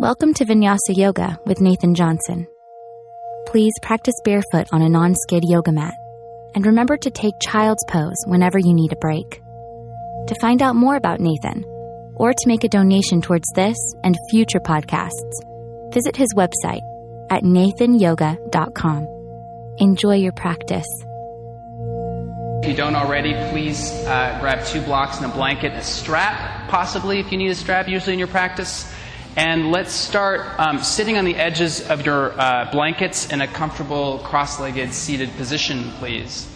Welcome to Vinyasa Yoga with Nathan Johnson. Please practice barefoot on a non skid yoga mat and remember to take child's pose whenever you need a break. To find out more about Nathan or to make a donation towards this and future podcasts, visit his website at nathanyoga.com. Enjoy your practice. If you don't already, please uh, grab two blocks and a blanket and a strap, possibly if you need a strap, usually in your practice. And let's start um, sitting on the edges of your uh, blankets in a comfortable cross legged seated position, please.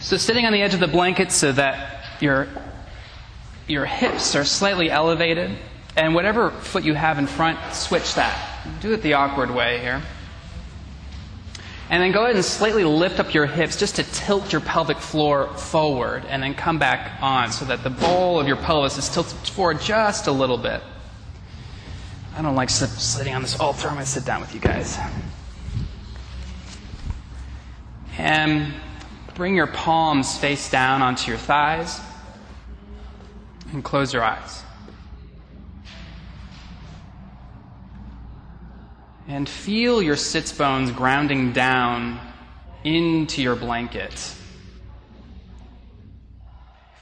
So, sitting on the edge of the blanket so that your, your hips are slightly elevated, and whatever foot you have in front, switch that. Do it the awkward way here. And then go ahead and slightly lift up your hips just to tilt your pelvic floor forward and then come back on so that the bowl of your pelvis is tilted forward just a little bit. I don't like sitting on this altar. I'm going to sit down with you guys. And bring your palms face down onto your thighs and close your eyes. And feel your sits bones grounding down into your blanket.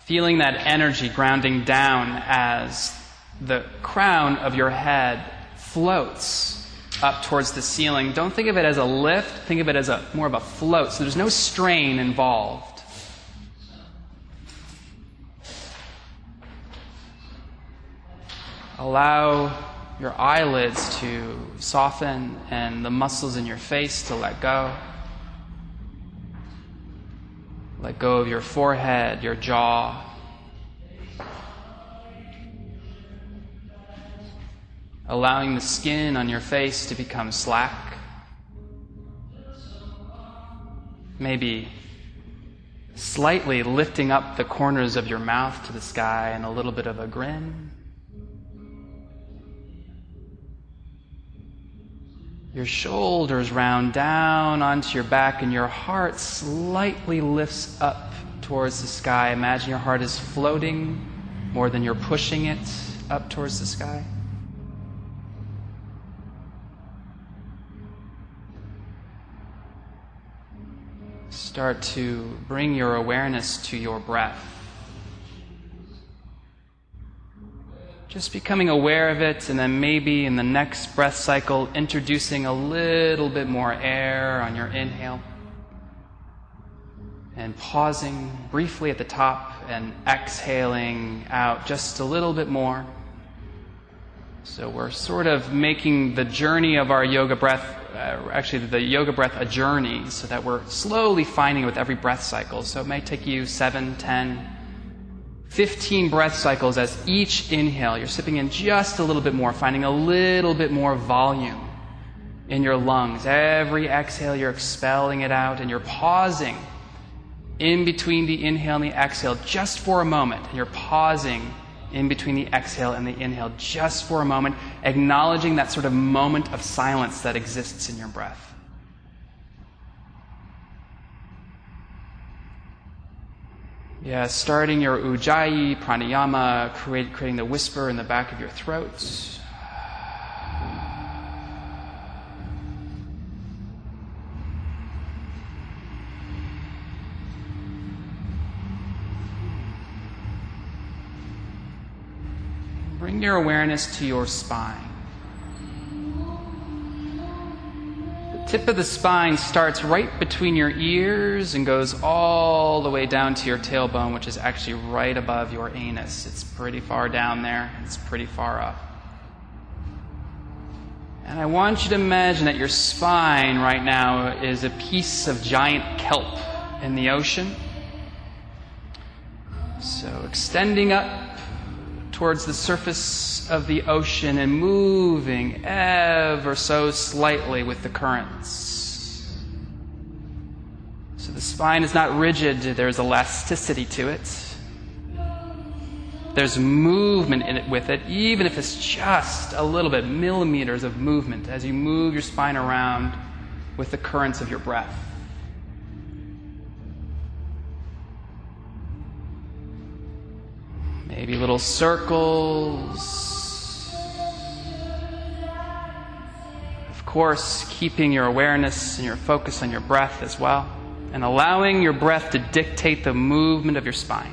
Feeling that energy grounding down as the crown of your head floats up towards the ceiling. Don't think of it as a lift, think of it as a more of a float. So there's no strain involved. Allow your eyelids to soften and the muscles in your face to let go. Let go of your forehead, your jaw. Allowing the skin on your face to become slack. Maybe slightly lifting up the corners of your mouth to the sky and a little bit of a grin. Your shoulders round down onto your back, and your heart slightly lifts up towards the sky. Imagine your heart is floating more than you're pushing it up towards the sky. Start to bring your awareness to your breath. Just becoming aware of it, and then maybe in the next breath cycle, introducing a little bit more air on your inhale. And pausing briefly at the top and exhaling out just a little bit more. So we're sort of making the journey of our yoga breath, uh, actually, the yoga breath a journey, so that we're slowly finding it with every breath cycle. So it may take you seven, ten, 15 breath cycles as each inhale, you're sipping in just a little bit more, finding a little bit more volume in your lungs. Every exhale, you're expelling it out and you're pausing in between the inhale and the exhale just for a moment. And you're pausing in between the exhale and the inhale just for a moment, acknowledging that sort of moment of silence that exists in your breath. Yeah, starting your ujjayi pranayama, create, creating the whisper in the back of your throat. Bring your awareness to your spine. Tip of the spine starts right between your ears and goes all the way down to your tailbone, which is actually right above your anus. It's pretty far down there, it's pretty far up. And I want you to imagine that your spine right now is a piece of giant kelp in the ocean. So extending up towards the surface of the ocean and moving ever so slightly with the currents. So the spine is not rigid, there's elasticity to it. There's movement in it with it, even if it's just a little bit, millimeters of movement as you move your spine around with the currents of your breath. Maybe little circles. Of course, keeping your awareness and your focus on your breath as well, and allowing your breath to dictate the movement of your spine.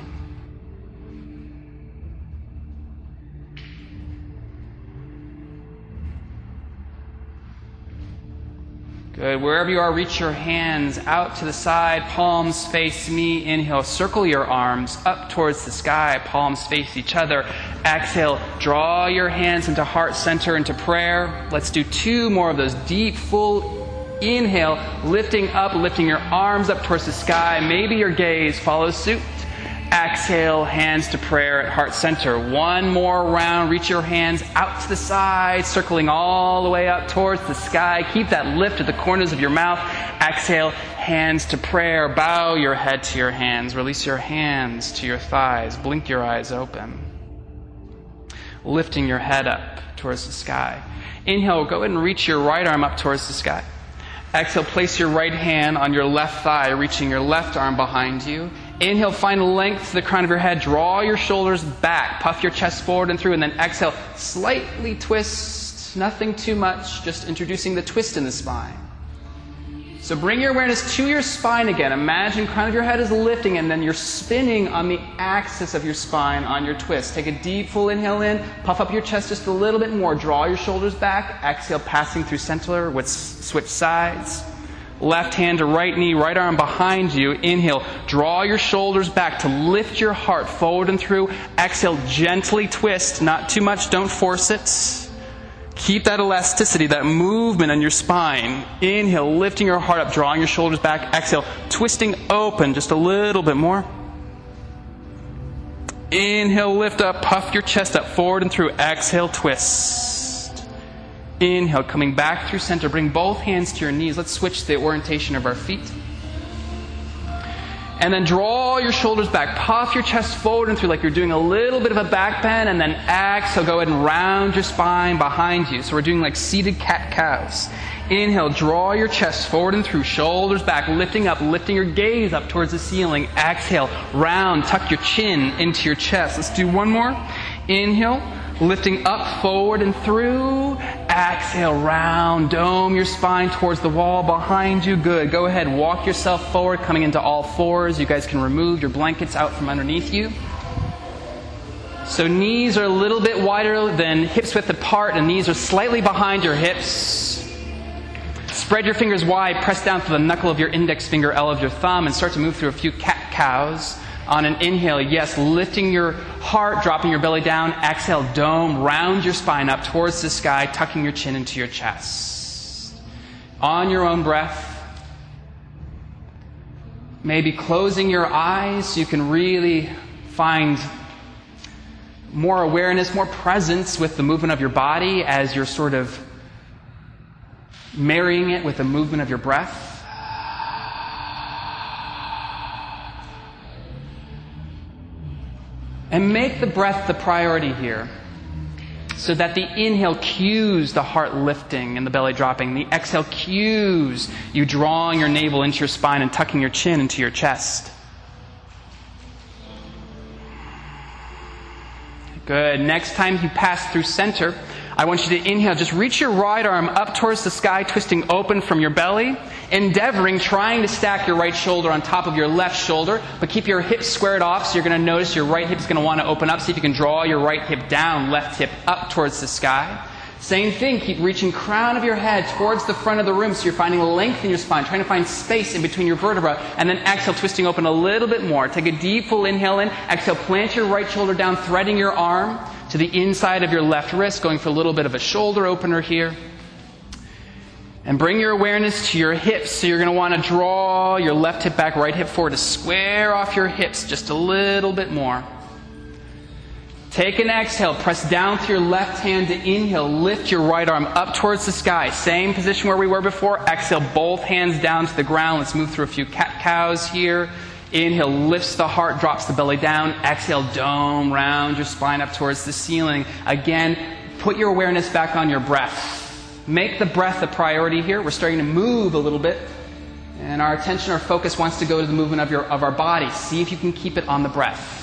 Good. Wherever you are, reach your hands out to the side, palms face me. Inhale, circle your arms up towards the sky, palms face each other. Exhale, draw your hands into heart center, into prayer. Let's do two more of those deep, full inhale, lifting up, lifting your arms up towards the sky. Maybe your gaze follows suit. Exhale, hands to prayer at heart center. One more round. Reach your hands out to the side, circling all the way up towards the sky. Keep that lift at the corners of your mouth. Exhale, hands to prayer. Bow your head to your hands. Release your hands to your thighs. Blink your eyes open. Lifting your head up towards the sky. Inhale, go ahead and reach your right arm up towards the sky. Exhale, place your right hand on your left thigh, reaching your left arm behind you. Inhale, find length to the crown of your head. Draw your shoulders back. Puff your chest forward and through. And then exhale, slightly twist. Nothing too much. Just introducing the twist in the spine. So bring your awareness to your spine again. Imagine crown of your head is lifting and then you're spinning on the axis of your spine on your twist. Take a deep full inhale in. Puff up your chest just a little bit more. Draw your shoulders back. Exhale, passing through center switch sides. Left hand to right knee, right arm behind you. Inhale. Draw your shoulders back to lift your heart forward and through. Exhale. Gently twist. Not too much. Don't force it. Keep that elasticity, that movement on your spine. Inhale. Lifting your heart up, drawing your shoulders back. Exhale. Twisting open just a little bit more. Inhale. Lift up. Puff your chest up forward and through. Exhale. Twist. Inhale, coming back through center. Bring both hands to your knees. Let's switch the orientation of our feet. And then draw your shoulders back. Puff your chest forward and through like you're doing a little bit of a back bend. And then exhale, go ahead and round your spine behind you. So we're doing like seated cat cows. Inhale, draw your chest forward and through, shoulders back, lifting up, lifting your gaze up towards the ceiling. Exhale, round, tuck your chin into your chest. Let's do one more. Inhale, lifting up, forward, and through. Exhale, round, dome your spine towards the wall behind you. Good. Go ahead, walk yourself forward, coming into all fours. You guys can remove your blankets out from underneath you. So knees are a little bit wider than hips width apart, and knees are slightly behind your hips. Spread your fingers wide, press down to the knuckle of your index finger, L of your thumb, and start to move through a few cat cows. On an inhale, yes, lifting your heart, dropping your belly down. Exhale, dome, round your spine up towards the sky, tucking your chin into your chest. On your own breath, maybe closing your eyes so you can really find more awareness, more presence with the movement of your body as you're sort of marrying it with the movement of your breath. And make the breath the priority here so that the inhale cues the heart lifting and the belly dropping. The exhale cues you drawing your navel into your spine and tucking your chin into your chest. Good. Next time you pass through center, I want you to inhale. Just reach your right arm up towards the sky, twisting open from your belly, endeavoring, trying to stack your right shoulder on top of your left shoulder, but keep your hips squared off so you're going to notice your right hip is going to want to open up. See if you can draw your right hip down, left hip up towards the sky. Same thing, keep reaching crown of your head towards the front of the room so you're finding length in your spine, trying to find space in between your vertebra, and then exhale, twisting open a little bit more. Take a deep full inhale in, exhale, plant your right shoulder down, threading your arm to the inside of your left wrist, going for a little bit of a shoulder opener here. And bring your awareness to your hips. So you're going to want to draw your left hip back, right hip forward to square off your hips just a little bit more. Take an exhale. Press down through your left hand to inhale. Lift your right arm up towards the sky. Same position where we were before. Exhale, both hands down to the ground. Let's move through a few cat cows here. Inhale, lifts the heart, drops the belly down. Exhale, dome, round your spine up towards the ceiling. Again, put your awareness back on your breath. Make the breath a priority here. We're starting to move a little bit. And our attention, our focus wants to go to the movement of, your, of our body. See if you can keep it on the breath.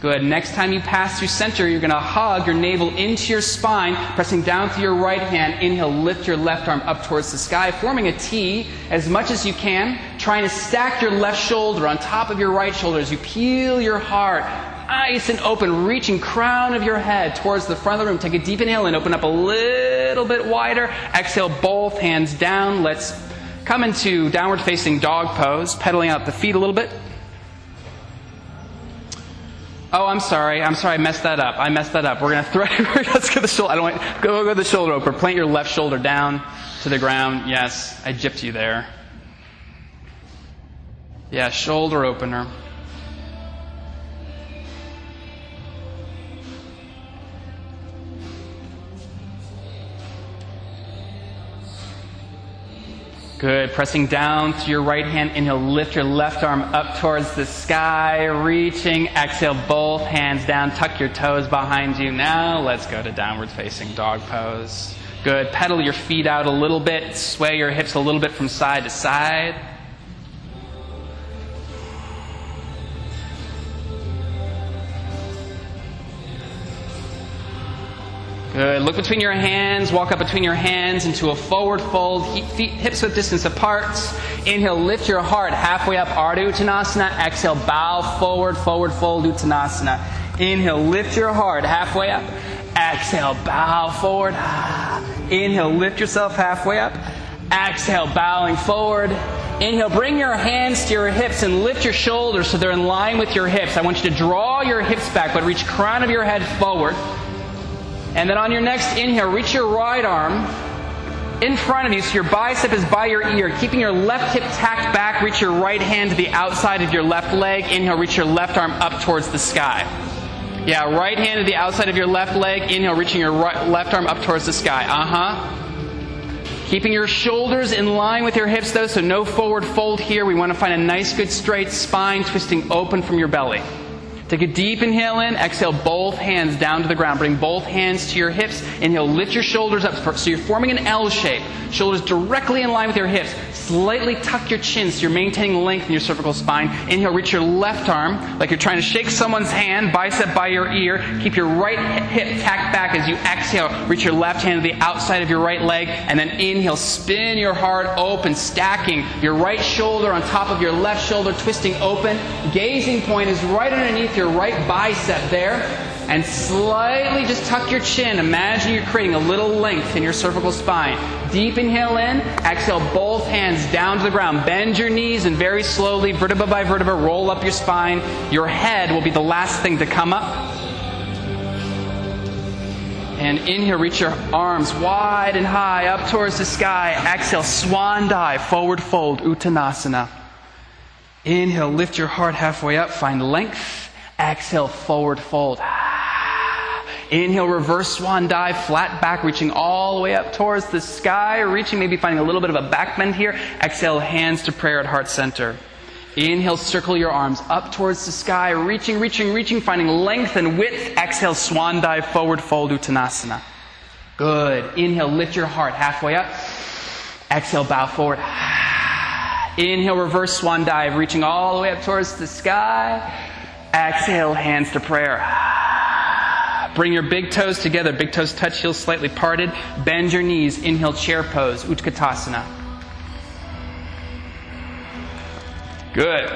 Good. Next time you pass through center, you're going to hug your navel into your spine, pressing down through your right hand. Inhale, lift your left arm up towards the sky, forming a T as much as you can, trying to stack your left shoulder on top of your right shoulder as you peel your heart nice and open, reaching crown of your head towards the front of the room. Take a deep inhale and open up a little bit wider. Exhale, both hands down. Let's come into downward facing dog pose, pedaling out the feet a little bit. Oh, I'm sorry. I'm sorry. I messed that up. I messed that up. We're gonna throw. let's get the shoulder. I don't want. Go, go the shoulder opener. Plant your left shoulder down to the ground. Yes, I gypped you there. Yeah, shoulder opener. Good. Pressing down to your right hand. Inhale, lift your left arm up towards the sky, reaching. Exhale, both hands down. Tuck your toes behind you. Now let's go to downward facing dog pose. Good. Pedal your feet out a little bit. Sway your hips a little bit from side to side. Good. Look between your hands. Walk up between your hands into a forward fold. Feet, hips width distance apart. Inhale, lift your heart halfway up, Ardha Uttanasana. Exhale, bow forward, forward fold, Uttanasana. Inhale, lift your heart halfway up. Exhale, bow forward. Inhale, lift yourself halfway up. Exhale, bowing forward. Inhale, bring your hands to your hips and lift your shoulders so they're in line with your hips. I want you to draw your hips back, but reach crown of your head forward. And then on your next inhale, reach your right arm in front of you so your bicep is by your ear. Keeping your left hip tacked back, reach your right hand to the outside of your left leg. Inhale, reach your left arm up towards the sky. Yeah, right hand to the outside of your left leg. Inhale, reaching your right, left arm up towards the sky. Uh huh. Keeping your shoulders in line with your hips though, so no forward fold here. We want to find a nice, good straight spine twisting open from your belly. Take a deep inhale in. Exhale both hands down to the ground. Bring both hands to your hips. Inhale, lift your shoulders up. So you're forming an L shape. Shoulders directly in line with your hips. Slightly tuck your chin so you're maintaining length in your cervical spine. Inhale, reach your left arm like you're trying to shake someone's hand, bicep by your ear. Keep your right hip tacked back as you exhale. Reach your left hand to the outside of your right leg. And then inhale, spin your heart open, stacking your right shoulder on top of your left shoulder, twisting open. Gazing point is right underneath your right bicep there and slightly just tuck your chin. Imagine you're creating a little length in your cervical spine. Deep inhale in, exhale both hands down to the ground. Bend your knees and very slowly, vertebra by vertebra, roll up your spine. Your head will be the last thing to come up. And inhale, reach your arms wide and high up towards the sky. Exhale, swan dive, forward fold, Uttanasana. Inhale, lift your heart halfway up, find length. Exhale, forward fold. Inhale, reverse swan dive, flat back, reaching all the way up towards the sky, reaching, maybe finding a little bit of a back bend here. Exhale, hands to prayer at heart center. Inhale, circle your arms up towards the sky, reaching, reaching, reaching, finding length and width. Exhale, swan dive, forward fold, Uttanasana. Good. Inhale, lift your heart halfway up. Exhale, bow forward. Inhale, reverse swan dive, reaching all the way up towards the sky. Exhale, hands to prayer. Bring your big toes together. Big toes touch, heels slightly parted. Bend your knees. Inhale, chair pose, Utkatasana. Good.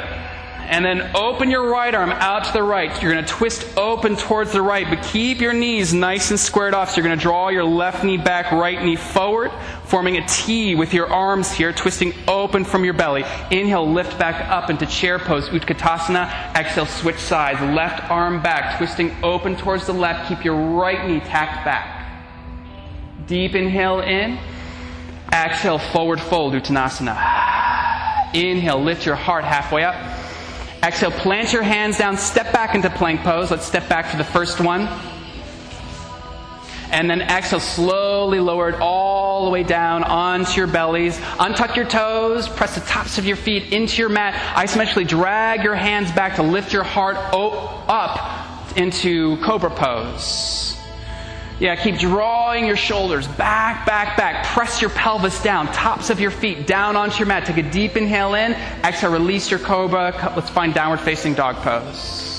And then open your right arm out to the right. You're going to twist open towards the right, but keep your knees nice and squared off. So you're going to draw your left knee back, right knee forward, forming a T with your arms here, twisting open from your belly. Inhale, lift back up into chair pose, Utkatasana. Exhale, switch sides. Left arm back, twisting open towards the left. Keep your right knee tacked back. Deep inhale in. Exhale, forward fold, Uttanasana. Inhale, lift your heart halfway up. Exhale, plant your hands down, step back into plank pose. Let's step back for the first one. And then exhale, slowly lower it all the way down onto your bellies. Untuck your toes, press the tops of your feet into your mat. Isometrically drag your hands back to lift your heart up into cobra pose. Yeah, keep drawing your shoulders back, back, back. Press your pelvis down, tops of your feet down onto your mat. Take a deep inhale in. Exhale, release your cobra. Let's find downward facing dog pose.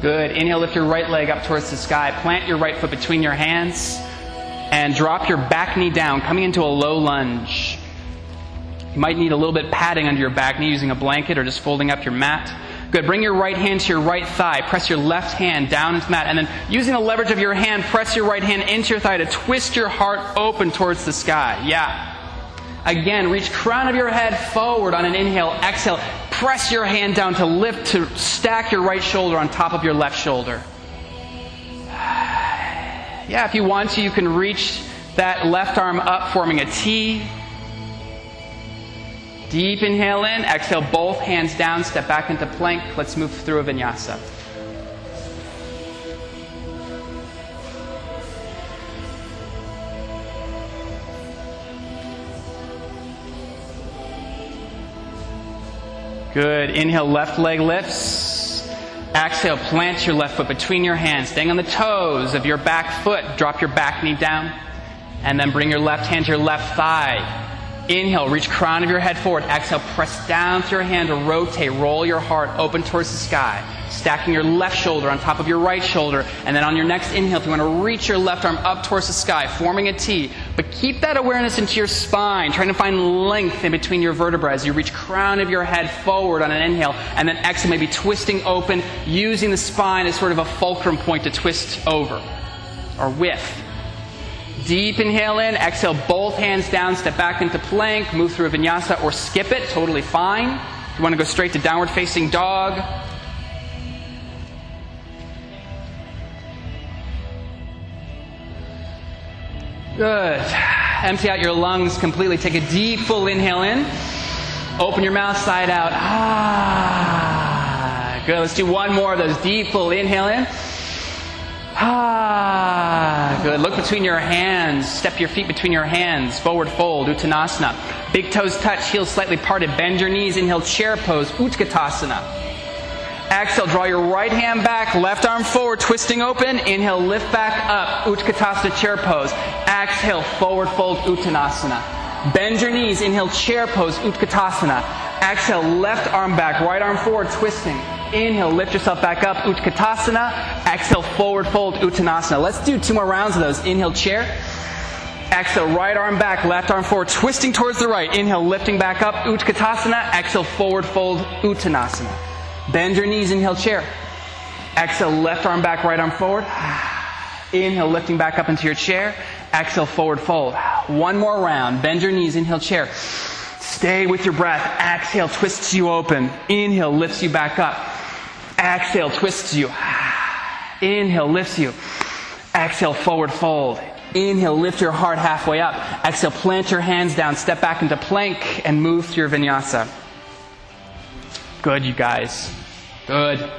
Good. Inhale, lift your right leg up towards the sky. Plant your right foot between your hands and drop your back knee down, coming into a low lunge. You might need a little bit padding under your back knee using a blanket or just folding up your mat. Good. Bring your right hand to your right thigh. Press your left hand down into the mat. And then using the leverage of your hand, press your right hand into your thigh to twist your heart open towards the sky. Yeah. Again, reach crown of your head forward on an inhale. Exhale. Press your hand down to lift, to stack your right shoulder on top of your left shoulder. Yeah, if you want to, you can reach that left arm up, forming a T. Deep inhale in, exhale both hands down, step back into plank. Let's move through a vinyasa. Good. Inhale, left leg lifts. Exhale, plant your left foot between your hands, staying on the toes of your back foot. Drop your back knee down. And then bring your left hand to your left thigh. Inhale, reach crown of your head forward. Exhale, press down through your hand to rotate. Roll your heart open towards the sky. Stacking your left shoulder on top of your right shoulder. And then on your next inhale, if you want to reach your left arm up towards the sky, forming a T. But keep that awareness into your spine, trying to find length in between your vertebrae as you reach crown of your head forward on an inhale. And then exhale, maybe twisting open, using the spine as sort of a fulcrum point to twist over or with. Deep inhale in, exhale both hands down, step back into plank, move through a vinyasa or skip it, totally fine. If you want to go straight to downward facing dog. Good. Empty out your lungs completely. Take a deep full inhale in. Open your mouth side out. Ah. Good. Let's do one more of those deep full inhale in. Ah, good. Look between your hands. Step your feet between your hands. Forward fold, Uttanasana. Big toes touch, heels slightly parted. Bend your knees. Inhale, chair pose, Utkatasana. Exhale, draw your right hand back, left arm forward, twisting open. Inhale, lift back up, Utkatasana chair pose. Exhale, forward fold, Uttanasana. Bend your knees. Inhale, chair pose, Utkatasana. Exhale, left arm back, right arm forward, twisting. Inhale, lift yourself back up, Utkatasana. Exhale, forward fold, Uttanasana. Let's do two more rounds of those. Inhale, chair. Exhale, right arm back, left arm forward, twisting towards the right. Inhale, lifting back up, Utkatasana. Exhale, forward fold, Uttanasana. Bend your knees, inhale, chair. Exhale, left arm back, right arm forward. Inhale, lifting back up into your chair. Exhale, forward fold. One more round. Bend your knees, inhale, chair. Stay with your breath. Exhale, twists you open. Inhale, lifts you back up. Exhale, twists you. Inhale, lifts you. Exhale, forward fold. Inhale, lift your heart halfway up. Exhale, plant your hands down, step back into plank, and move through your vinyasa. Good, you guys. Good.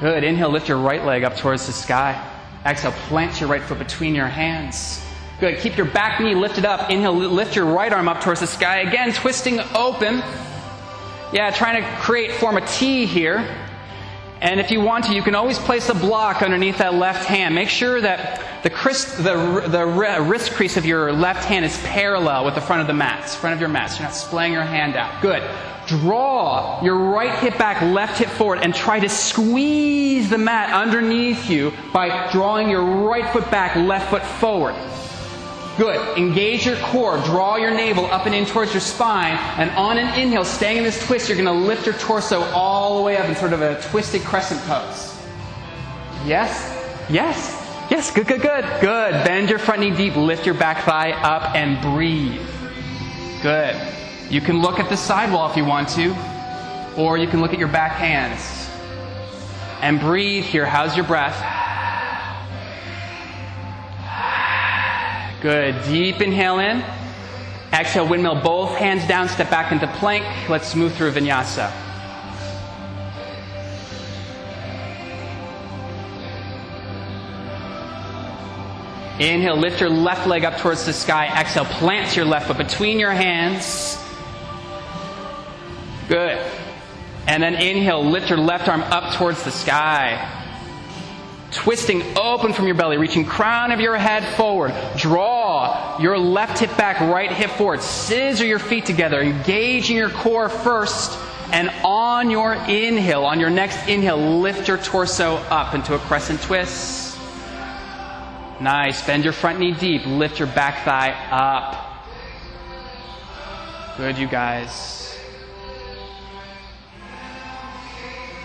Good. Inhale, lift your right leg up towards the sky. Exhale, plant your right foot between your hands. Good. Keep your back knee lifted up. Inhale, lift your right arm up towards the sky. Again, twisting open. Yeah, trying to create, form a T here. And if you want to, you can always place a block underneath that left hand. Make sure that the, the, the wrist crease of your left hand is parallel with the front of the mat, front of your mat. So you're not splaying your hand out. Good. Draw your right hip back, left hip forward, and try to squeeze the mat underneath you by drawing your right foot back, left foot forward. Good. Engage your core. Draw your navel up and in towards your spine. And on an inhale, staying in this twist, you're going to lift your torso all the way up in sort of a twisted crescent pose. Yes? Yes? Yes. Good, good, good. Good. Bend your front knee deep. Lift your back thigh up and breathe. Good. You can look at the sidewall if you want to, or you can look at your back hands. And breathe here. How's your breath? Good. Deep inhale in. Exhale, windmill, both hands down, step back into plank. Let's move through vinyasa. Inhale, lift your left leg up towards the sky. Exhale, plant your left foot between your hands. Good. And then inhale, lift your left arm up towards the sky twisting open from your belly, reaching crown of your head forward. Draw your left hip back, right hip forward. Scissor your feet together, engaging your core first. And on your inhale, on your next inhale, lift your torso up into a crescent twist. Nice. Bend your front knee deep. Lift your back thigh up. Good, you guys.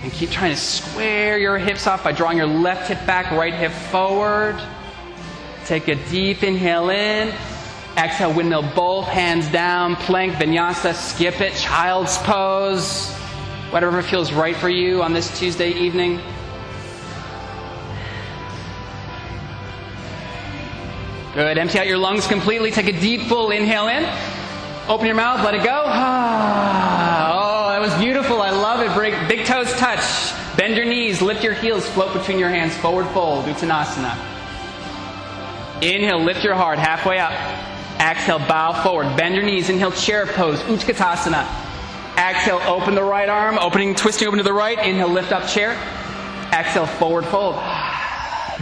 And keep trying to square your hips off by drawing your left hip back, right hip forward. Take a deep inhale in. Exhale, windmill, both hands down, plank, vinyasa, skip it, child's pose. Whatever feels right for you on this Tuesday evening. Good. Empty out your lungs completely. Take a deep, full inhale in. Open your mouth, let it go. Oh, that was beautiful. Big toes touch. Bend your knees, lift your heels, float between your hands, forward fold, Uttanasana. Inhale, lift your heart halfway up. Exhale, bow forward. Bend your knees. Inhale, chair pose, Utkatasana. Exhale, open the right arm, opening, twisting open to the right. Inhale, lift up chair. Exhale, forward fold.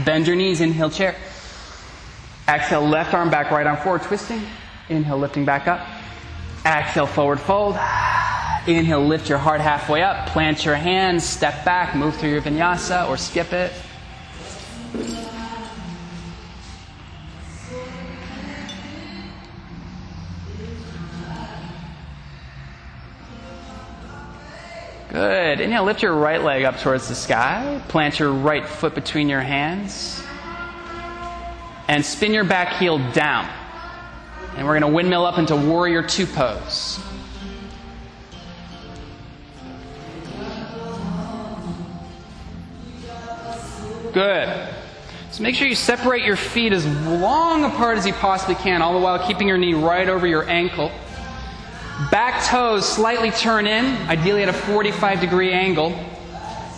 Bend your knees. Inhale, chair. Exhale, left arm back, right arm forward, twisting. Inhale, lifting back up. Exhale, forward fold. Inhale, lift your heart halfway up. Plant your hands, step back, move through your vinyasa or skip it. Good. Inhale, lift your right leg up towards the sky. Plant your right foot between your hands. And spin your back heel down. And we're going to windmill up into warrior two pose. Good. So make sure you separate your feet as long apart as you possibly can, all the while keeping your knee right over your ankle. Back toes slightly turn in, ideally at a 45 degree angle.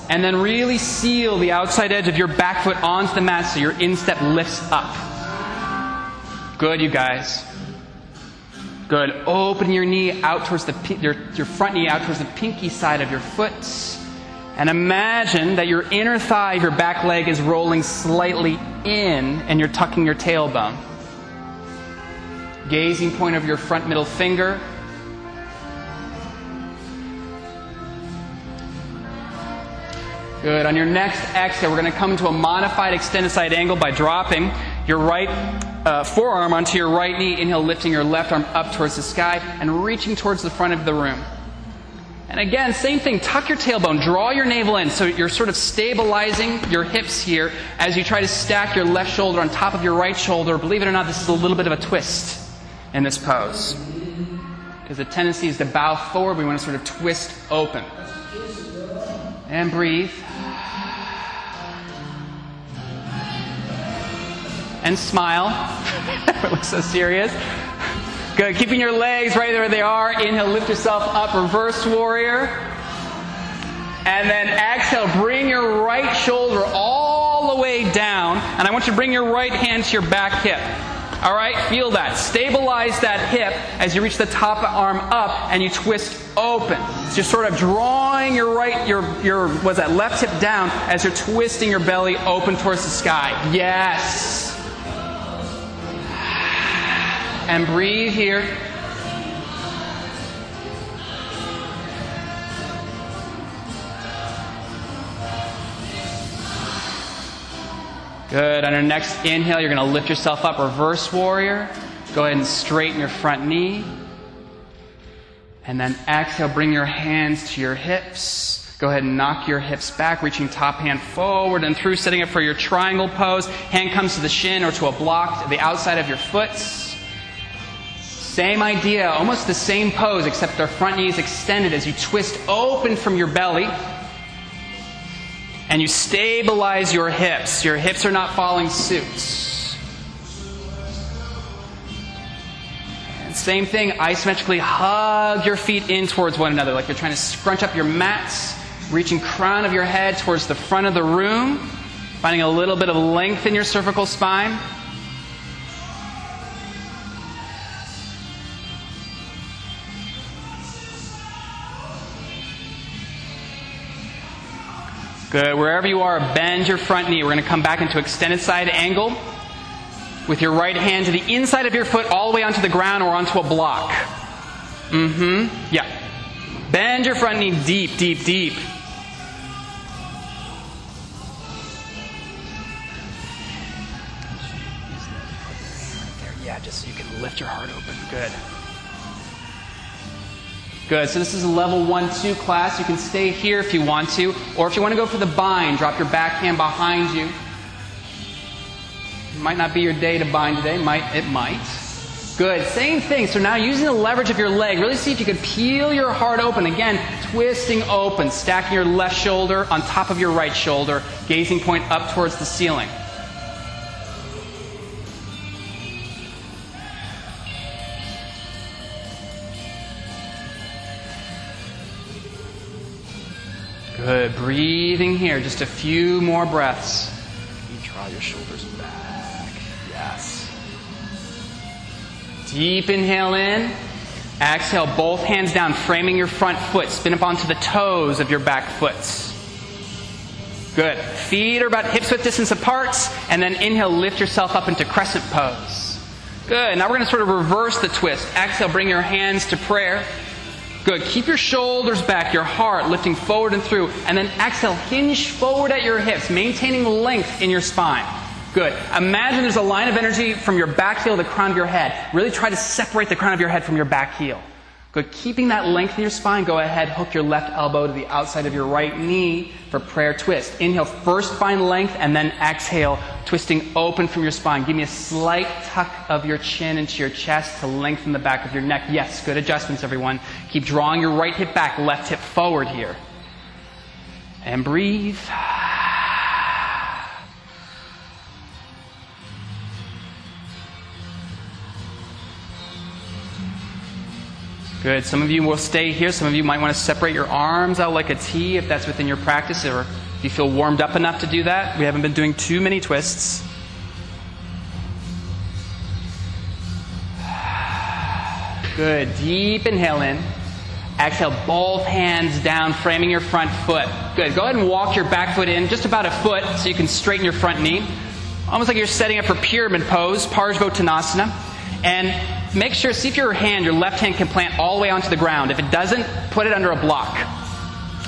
And then really seal the outside edge of your back foot onto the mat so your instep lifts up. Good, you guys. Good. Open your knee out towards the your, your front knee out towards the pinky side of your foot. And imagine that your inner thigh, your back leg is rolling slightly in and you're tucking your tailbone. Gazing point of your front middle finger Good. On your next exhale, we're going to come to a modified extended side angle by dropping your right uh, forearm onto your right knee. Inhale, lifting your left arm up towards the sky and reaching towards the front of the room. And again, same thing. Tuck your tailbone. Draw your navel in. So you're sort of stabilizing your hips here as you try to stack your left shoulder on top of your right shoulder. Believe it or not, this is a little bit of a twist in this pose. Because the tendency is to bow forward. We want to sort of twist open. And breathe. and smile. it looks so serious. Good. Keeping your legs right where they are. Inhale, lift yourself up, reverse warrior. And then exhale, bring your right shoulder all the way down. And I want you to bring your right hand to your back hip. All right, feel that. Stabilize that hip as you reach the top arm up and you twist open. So you're sort of drawing your right, your, your, was that left hip down as you're twisting your belly open towards the sky. Yes. And breathe here. Good. On your next inhale, you're going to lift yourself up, reverse warrior. Go ahead and straighten your front knee. And then exhale, bring your hands to your hips. Go ahead and knock your hips back, reaching top hand forward and through, setting up for your triangle pose. Hand comes to the shin or to a block, the outside of your foot. Same idea, almost the same pose, except our front knee is extended as you twist open from your belly and you stabilize your hips. Your hips are not falling suit. same thing, isometrically hug your feet in towards one another, like you're trying to scrunch up your mats, reaching crown of your head towards the front of the room, finding a little bit of length in your cervical spine. Good. Wherever you are, bend your front knee. We're going to come back into extended side angle. with your right hand to the inside of your foot all the way onto the ground or onto a block. Mm hmm. Yeah. Bend your front knee deep, deep, deep. Yeah, just so you can lift your heart open. Good. Good. So this is a level one, two class. You can stay here if you want to, or if you want to go for the bind, drop your back hand behind you. It might not be your day to bind today. Might it might. Good. Same thing. So now using the leverage of your leg, really see if you can peel your heart open. Again, twisting open, stacking your left shoulder on top of your right shoulder, gazing point up towards the ceiling. Good. Breathing here. Just a few more breaths. You draw your shoulders back. Yes. Deep inhale in. Exhale, both hands down, framing your front foot. Spin up onto the toes of your back foot. Good. Feet are about hips width distance apart, and then inhale, lift yourself up into crescent pose. Good. Now we're going to sort of reverse the twist. Exhale, bring your hands to prayer. Good. Keep your shoulders back, your heart lifting forward and through. And then exhale, hinge forward at your hips, maintaining length in your spine. Good. Imagine there's a line of energy from your back heel to the crown of your head. Really try to separate the crown of your head from your back heel. Good. Keeping that length in your spine, go ahead, hook your left elbow to the outside of your right knee for prayer twist. Inhale, first find length, and then exhale, twisting open from your spine. Give me a slight tuck of your chin into your chest to lengthen the back of your neck. Yes, good adjustments, everyone. Keep drawing your right hip back, left hip forward here. And breathe. Good. Some of you will stay here. Some of you might want to separate your arms out like a T if that's within your practice or if you feel warmed up enough to do that. We haven't been doing too many twists. Good. Deep inhale in. Exhale, both hands down, framing your front foot. Good. Go ahead and walk your back foot in just about a foot so you can straighten your front knee. Almost like you're setting up for pyramid pose, Parsvottanasana. And make sure, see if your hand, your left hand can plant all the way onto the ground. If it doesn't, put it under a block.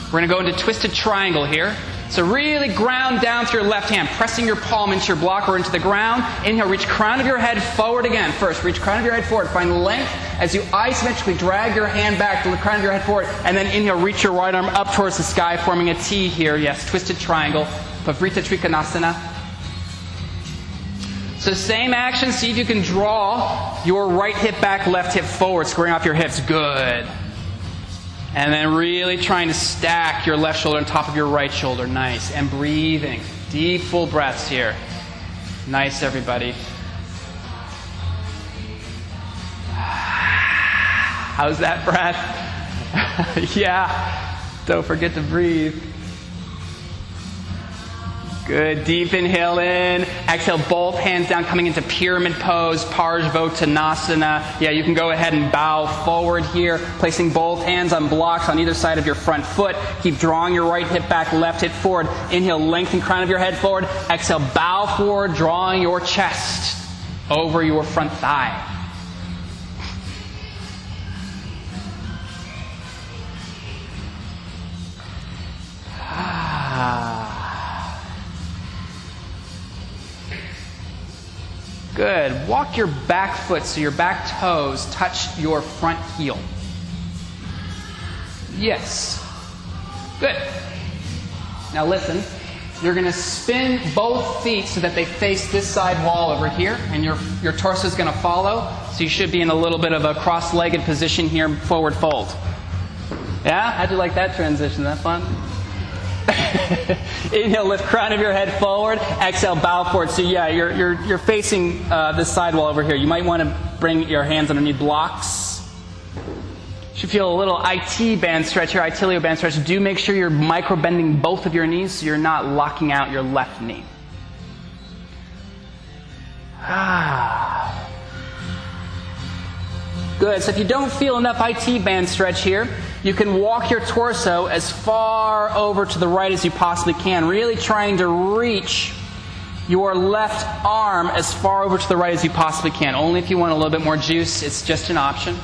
We're going to go into twisted triangle here. So really ground down through your left hand, pressing your palm into your block or into the ground. Inhale, reach crown of your head forward again. First, reach crown of your head forward. Find length as you isometrically drag your hand back to the crown of your head forward. And then inhale, reach your right arm up towards the sky, forming a T here. Yes, twisted triangle. Parivrtta Trikonasana. So same action. See if you can draw your right hip back, left hip forward, squaring off your hips. Good. And then really trying to stack your left shoulder on top of your right shoulder. Nice. And breathing. Deep, full breaths here. Nice, everybody. How's that breath? yeah. Don't forget to breathe. Good. Deep inhale in. Exhale, both hands down, coming into pyramid pose, Parsvottanasana. Yeah, you can go ahead and bow forward here, placing both hands on blocks on either side of your front foot. Keep drawing your right hip back, left hip forward. Inhale, lengthen crown of your head forward. Exhale, bow forward, drawing your chest over your front thigh. Ah. Good. Walk your back foot so your back toes touch your front heel. Yes. Good. Now listen. You're going to spin both feet so that they face this side wall over here, and your, your torso is going to follow. So you should be in a little bit of a cross legged position here, forward fold. Yeah? How'd you like that transition? Is that fun? Inhale, lift crown of your head forward. Exhale, bow forward. So yeah, you're, you're, you're facing uh, this sidewall over here. You might want to bring your hands underneath blocks. You should feel a little IT band stretch here, itilio band stretch. Do make sure you're micro bending both of your knees so you're not locking out your left knee. Ah. Good. So if you don't feel enough IT band stretch here, you can walk your torso as far over to the right as you possibly can, really trying to reach your left arm as far over to the right as you possibly can. Only if you want a little bit more juice, it's just an option.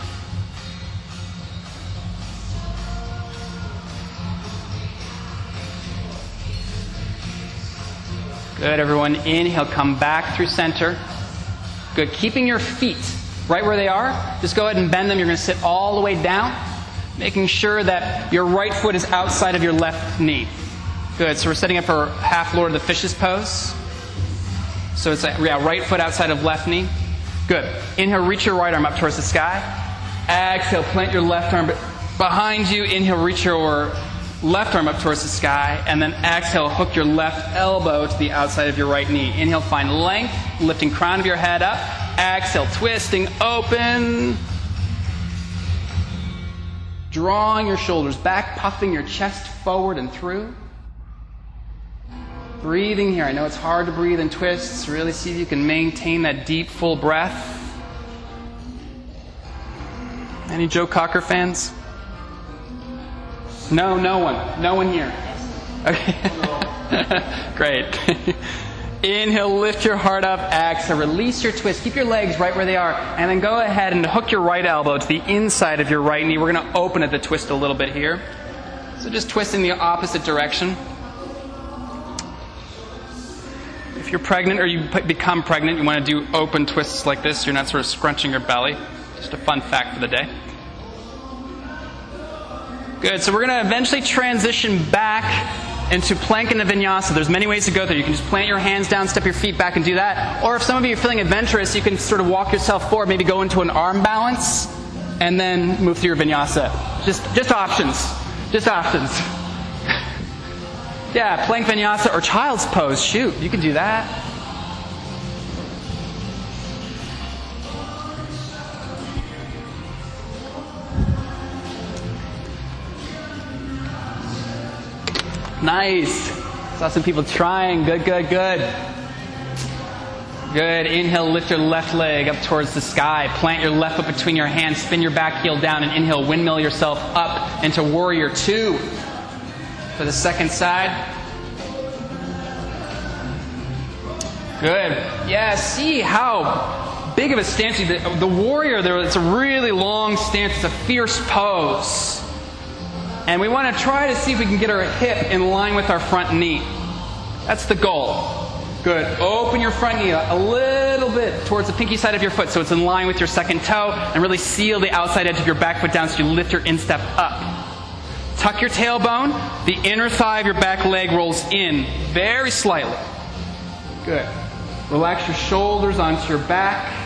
Good, everyone. Inhale, come back through center. Good. Keeping your feet right where they are. Just go ahead and bend them. You're going to sit all the way down, making sure that your right foot is outside of your left knee. Good. So we're setting up for half Lord of the Fishes pose. So it's like, yeah, right foot outside of left knee. Good. Inhale, reach your right arm up towards the sky. Exhale, plant your left arm behind you. Inhale, reach your left arm up towards the sky. And then exhale, hook your left elbow to the outside of your right knee. Inhale, find length, lifting crown of your head up. Exhale, twisting open. Drawing your shoulders back, puffing your chest forward and through. Breathing here. I know it's hard to breathe in twists. Really see if you can maintain that deep, full breath. Any Joe Cocker fans? No, no one. No one here. Okay. Great. Inhale, lift your heart up. Exhale, release your twist. Keep your legs right where they are. And then go ahead and hook your right elbow to the inside of your right knee. We're going to open at the twist a little bit here. So just twist in the opposite direction. If you're pregnant or you become pregnant, you want to do open twists like this. You're not sort of scrunching your belly. Just a fun fact for the day. Good. So we're going to eventually transition back into the vinyasa. There's many ways to go there. You can just plant your hands down, step your feet back, and do that. Or if some of you are feeling adventurous, you can sort of walk yourself forward, maybe go into an arm balance, and then move through your vinyasa. Just, just options. Just options. Yeah, plank vinyasa or child's pose. Shoot, you can do that. Nice. Saw some people trying. Good, good, good. Good. Inhale, lift your left leg up towards the sky. Plant your left foot between your hands. Spin your back heel down and inhale, windmill yourself up into warrior two for the second side. Good. Yeah, see how big of a stance. The, the warrior there, it's a really long stance. It's a fierce pose. And we want to try to see if we can get our hip in line with our front knee. That's the goal. Good. Open your front knee a little bit towards the pinky side of your foot so it's in line with your second toe and really seal the outside edge of your back foot down so you lift your instep up. Tuck your tailbone. The inner thigh of your back leg rolls in very slightly. Good. Relax your shoulders onto your back.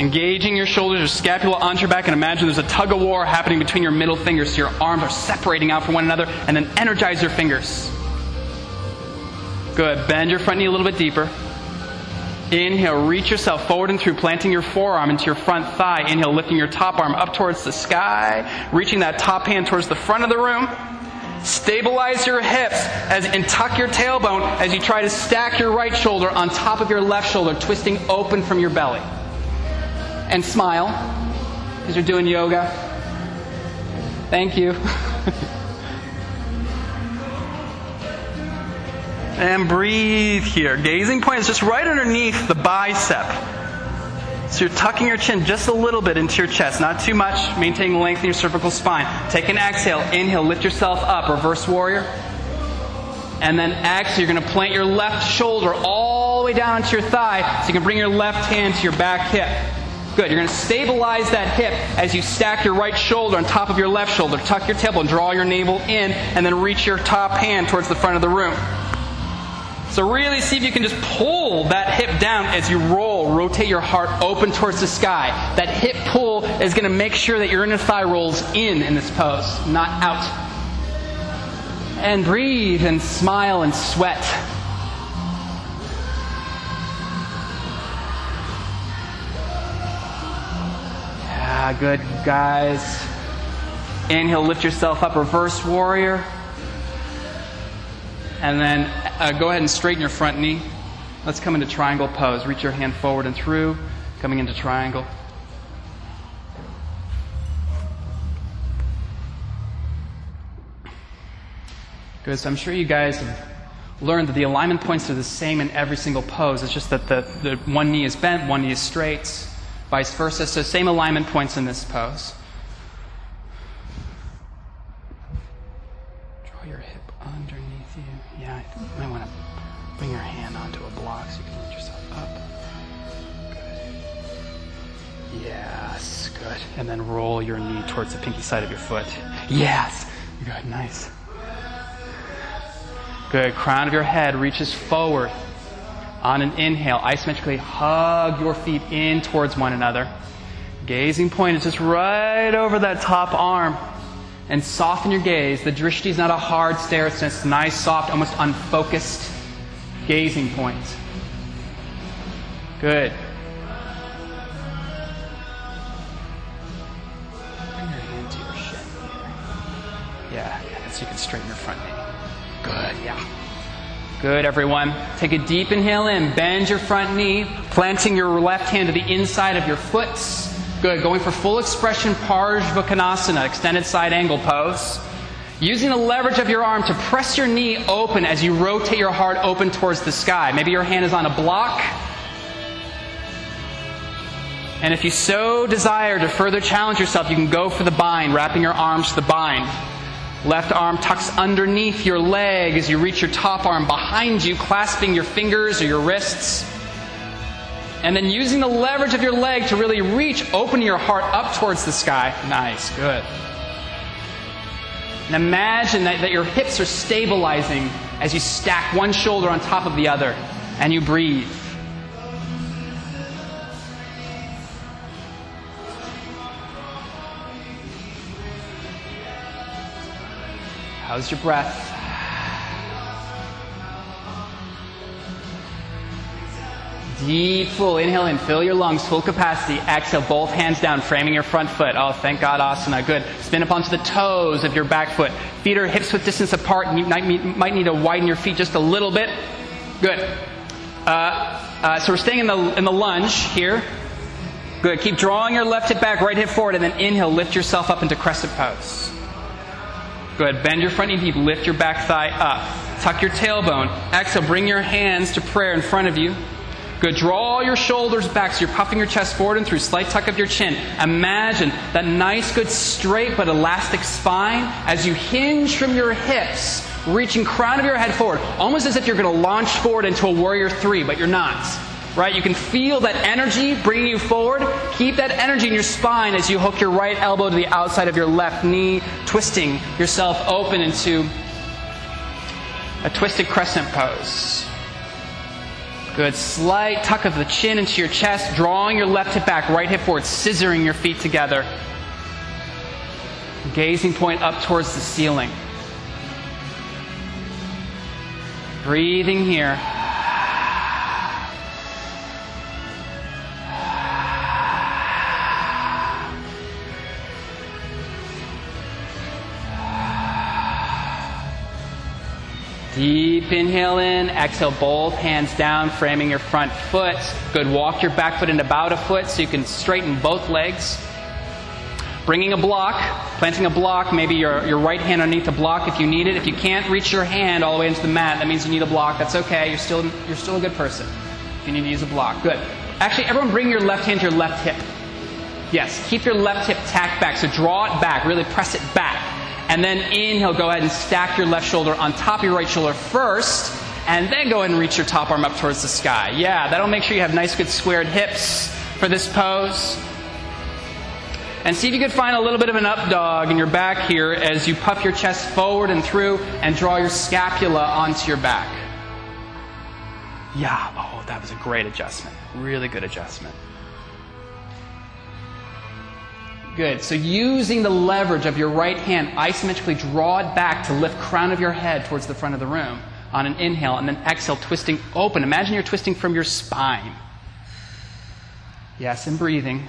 Engaging your shoulders, your scapula onto your back, and imagine there's a tug of war happening between your middle fingers so your arms are separating out from one another, and then energize your fingers. Good. Bend your front knee a little bit deeper. Inhale, reach yourself forward and through, planting your forearm into your front thigh. Inhale, lifting your top arm up towards the sky, reaching that top hand towards the front of the room. Stabilize your hips as, and tuck your tailbone as you try to stack your right shoulder on top of your left shoulder, twisting open from your belly. And smile because you're doing yoga. Thank you. And breathe here. Gazing point is just right underneath the bicep. So you're tucking your chin just a little bit into your chest, not too much. Maintaining length in your cervical spine. Take an exhale. Inhale, lift yourself up. Reverse warrior. And then exhale, you're going to plant your left shoulder all the way down to your thigh so you can bring your left hand to your back hip. Good. You're going to stabilize that hip as you stack your right shoulder on top of your left shoulder. Tuck your tailbone, draw your navel in, and then reach your top hand towards the front of the room. So really see if you can just pull that hip down as you roll. Rotate your heart open towards the sky. That hip pull is going to make sure that your inner thigh rolls in in this pose, not out. And breathe and smile and sweat. Yeah, good guys. Inhale, lift yourself up, reverse warrior. And then uh, go ahead and straighten your front knee. Let's come into triangle pose. Reach your hand forward and through, coming into triangle. Good. So I'm sure you guys have learned that the alignment points are the same in every single pose. It's just that the, the one knee is bent, one knee is straight, vice versa. So same alignment points in this pose. Draw your hip underneath you. Yeah, I might want to bring your hand onto a block so you can lift yourself up. Good. Yes, good. And then roll your knee towards the pinky side of your foot. Yes. Good, nice. Good. Crown of your head reaches forward. On an inhale, isometrically hug your feet in towards one another. Gazing point is just right over that top arm. And soften your gaze. The drishti is not a hard stare, it's just nice, soft, almost unfocused gazing point. Good. Yeah, so you can straighten your front knee. Good, yeah. Good, everyone. Take a deep inhale in. Bend your front knee, planting your left hand to the inside of your foot. Good. Going for full expression Parsvakonasana, extended side angle pose. Using the leverage of your arm to press your knee open as you rotate your heart open towards the sky. Maybe your hand is on a block. And if you so desire to further challenge yourself, you can go for the bind, wrapping your arms to the bind. Left arm tucks underneath your leg as you reach your top arm behind you, clasping your fingers or your wrists. And then using the leverage of your leg to really reach, open your heart up towards the sky. Nice, good. And imagine that, that your hips are stabilizing as you stack one shoulder on top of the other and you breathe. How's your breath? Deep, full. Inhale in, fill your lungs, full capacity. Exhale, both hands down, framing your front foot. Oh, thank God, asana. Good. Spin up onto the toes of your back foot. Feet are hips width distance apart, and you might need to widen your feet just a little bit. Good. Uh, uh, so we're staying in the, in the lunge here. Good. Keep drawing your left hip back, right hip forward, and then inhale, lift yourself up into crescent pose. Good. Bend your front knee deep, lift your back thigh up. Tuck your tailbone. Exhale, bring your hands to prayer in front of you. Good. Draw your shoulders back so you're puffing your chest forward and through. Slight tuck of your chin. Imagine that nice, good, straight but elastic spine as you hinge from your hips, reaching crown of your head forward, almost as if you're going to launch forward into a warrior three, but you're not. Right? You can feel that energy bringing you forward. Keep that energy in your spine as you hook your right elbow to the outside of your left knee, twisting yourself open into a twisted crescent pose. Good. Slight tuck of the chin into your chest, drawing your left hip back, right hip forward, scissoring your feet together. Gazing point up towards the ceiling. Breathing here. Deep inhale in, exhale both hands down, framing your front foot. Good. Walk your back foot into about a foot so you can straighten both legs. Bringing a block, planting a block, maybe your, your right hand underneath the block if you need it. If you can't reach your hand all the way into the mat, that means you need a block. That's okay. You're still, you're still a good person if you need to use a block. Good. Actually, everyone bring your left hand to your left hip. Yes, keep your left hip tacked back. So draw it back, really press it back. And then inhale, go ahead and stack your left shoulder on top of your right shoulder first, and then go ahead and reach your top arm up towards the sky. Yeah, that'll make sure you have nice, good squared hips for this pose. And see if you can find a little bit of an up dog in your back here as you puff your chest forward and through and draw your scapula onto your back. Yeah, oh, that was a great adjustment. Really good adjustment. Good. So using the leverage of your right hand, isometrically draw it back to lift crown of your head towards the front of the room on an inhale, and then exhale, twisting open. Imagine you're twisting from your spine. Yes, and breathing.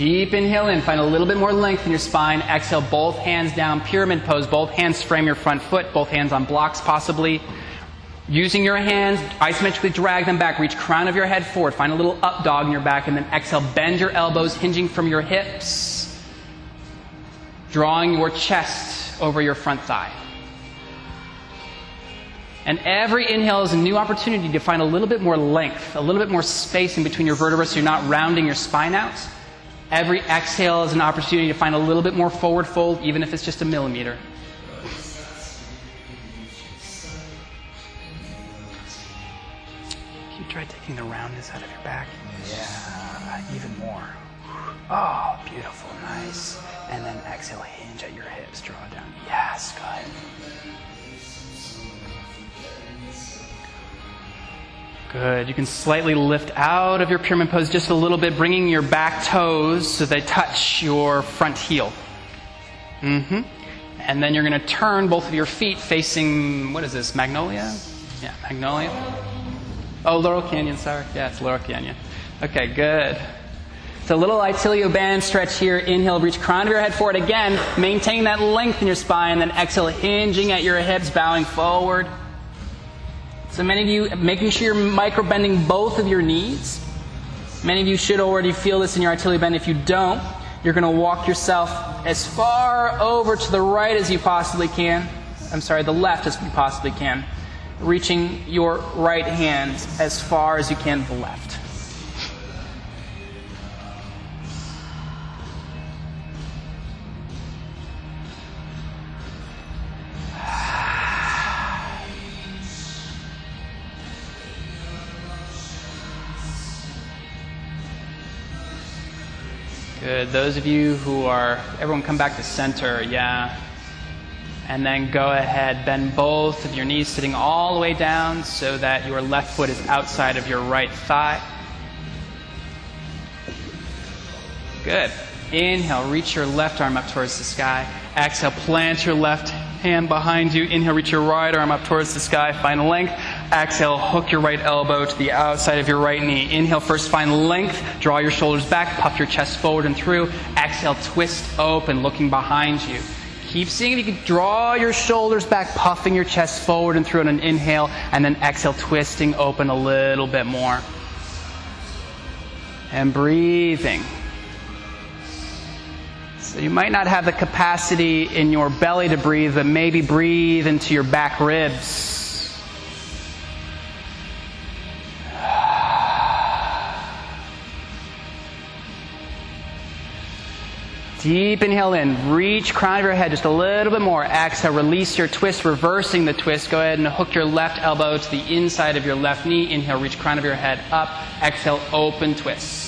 Deep inhale in. Find a little bit more length in your spine. Exhale, both hands down, pyramid pose. Both hands frame your front foot. Both hands on blocks, possibly. Using your hands, isometrically drag them back. Reach crown of your head forward. Find a little up dog in your back, and then exhale. Bend your elbows, hinging from your hips, drawing your chest over your front thigh. And every inhale is a new opportunity to find a little bit more length, a little bit more space in between your vertebrae so you're not rounding your spine out. Every exhale is an opportunity to find a little bit more forward fold, even if it's just a millimeter. Can you try taking the roundness out of your back? Yeah, uh, even more. Oh, beautiful, nice. And then exhale, hinge at your hips, draw down. Yes, good. Good. You can slightly lift out of your pyramid pose just a little bit, bringing your back toes so they touch your front heel. Mm-hmm. And then you're going to turn both of your feet facing, what is this, Magnolia? Yeah, Magnolia. Oh, Laurel Canyon, sorry. Yeah, it's Laurel Canyon. Okay, good. So little itilio band stretch here. Inhale, reach crown of your head forward again. Maintain that length in your spine. Then exhale, hinging at your hips, bowing forward. So many of you, making sure you're microbending both of your knees. Many of you should already feel this in your itilio bend. If you don't, you're going to walk yourself as far over to the right as you possibly can. I'm sorry, the left as you possibly can. Reaching your right hand as far as you can to the left. Good. Those of you who are, everyone come back to center, yeah. And then go ahead, bend both of your knees, sitting all the way down so that your left foot is outside of your right thigh. Good. Inhale, reach your left arm up towards the sky. Exhale, plant your left hand behind you. Inhale, reach your right arm up towards the sky. Find length. Exhale, hook your right elbow to the outside of your right knee. Inhale, first find length. Draw your shoulders back. Puff your chest forward and through. Exhale, twist open, looking behind you. Keep seeing if you can draw your shoulders back, puffing your chest forward and through on an inhale, and then exhale, twisting open a little bit more. And breathing. So you might not have the capacity in your belly to breathe, but maybe breathe into your back ribs. Deep inhale in. Reach crown of your head just a little bit more. Exhale, release your twist, reversing the twist. Go ahead and hook your left elbow to the inside of your left knee. Inhale, reach crown of your head up. Exhale, open twist.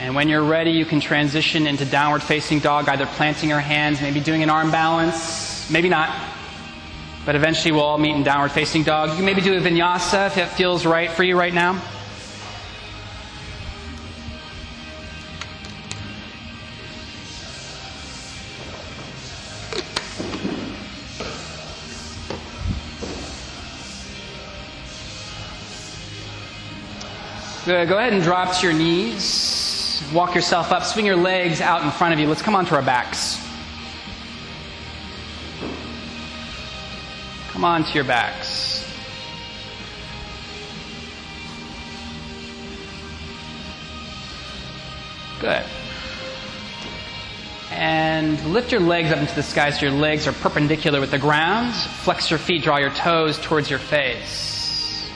And when you're ready, you can transition into downward facing dog, either planting your hands, maybe doing an arm balance, maybe not. But eventually we'll all meet in downward facing dog. You can maybe do a vinyasa if it feels right for you right now. Good. Go ahead and drop to your knees. Walk yourself up. Swing your legs out in front of you. Let's come onto our backs. Come on to your backs. Good. And lift your legs up into the sky so your legs are perpendicular with the ground. Flex your feet, draw your toes towards your face.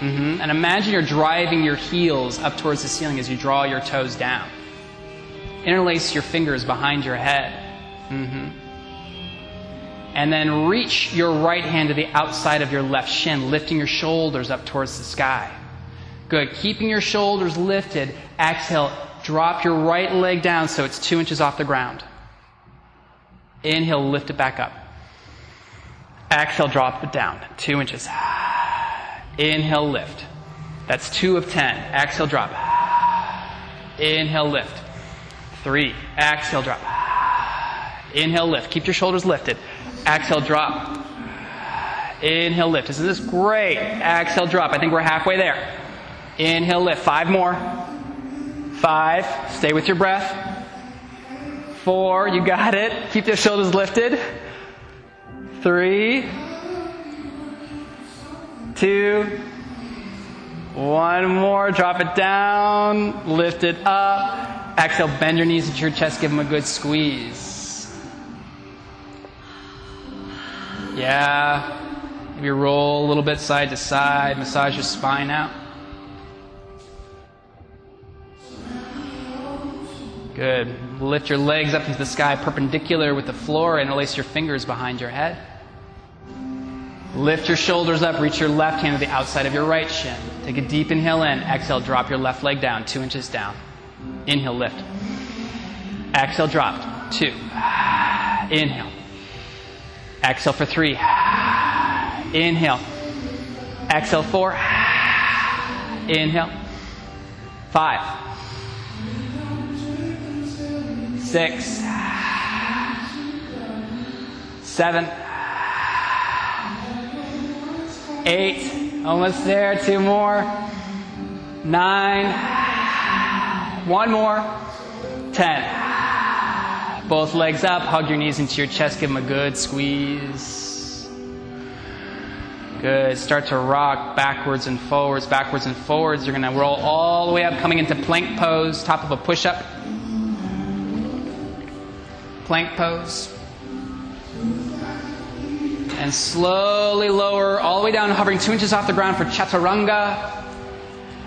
Mm-hmm. And imagine you're driving your heels up towards the ceiling as you draw your toes down. Interlace your fingers behind your head. Mm-hmm and then reach your right hand to the outside of your left shin, lifting your shoulders up towards the sky. Good. Keeping your shoulders lifted. Exhale. Drop your right leg down so it's two inches off the ground. Inhale, lift it back up. Exhale, drop it down. Two inches. Inhale, lift. That's two of ten. Exhale, drop. Inhale, lift. Three. Exhale, drop. Inhale, lift. Keep your shoulders lifted. Exhale, drop. Inhale, lift. Isn't this great? Exhale, drop. I think we're halfway there. Inhale, lift. Five more. Five. Stay with your breath. Four. You got it. Keep your shoulders lifted. Three. Two. One more. Drop it down. Lift it up. Exhale. Bend your knees into your chest. Give them a good squeeze. Yeah. Maybe roll a little bit side to side. Massage your spine out. Good. Lift your legs up into the sky perpendicular with the floor and release your fingers behind your head. Lift your shoulders up, reach your left hand to the outside of your right shin. Take a deep inhale in. Exhale, drop your left leg down, two inches down. Inhale, lift. Exhale, drop. Two. Inhale. Exhale for three. Inhale. Exhale, four. Inhale. Five. Six. Seven. Eight. Almost there. Two more. Nine. One more. Ten. Both legs up. Hug your knees into your chest. Give them a good squeeze. Good. Start to rock backwards and forwards, backwards and forwards. You're going to roll all the way up, coming into plank pose, top of a push up. Plank pose. And slowly lower all the way down, hovering two inches off the ground for chaturanga.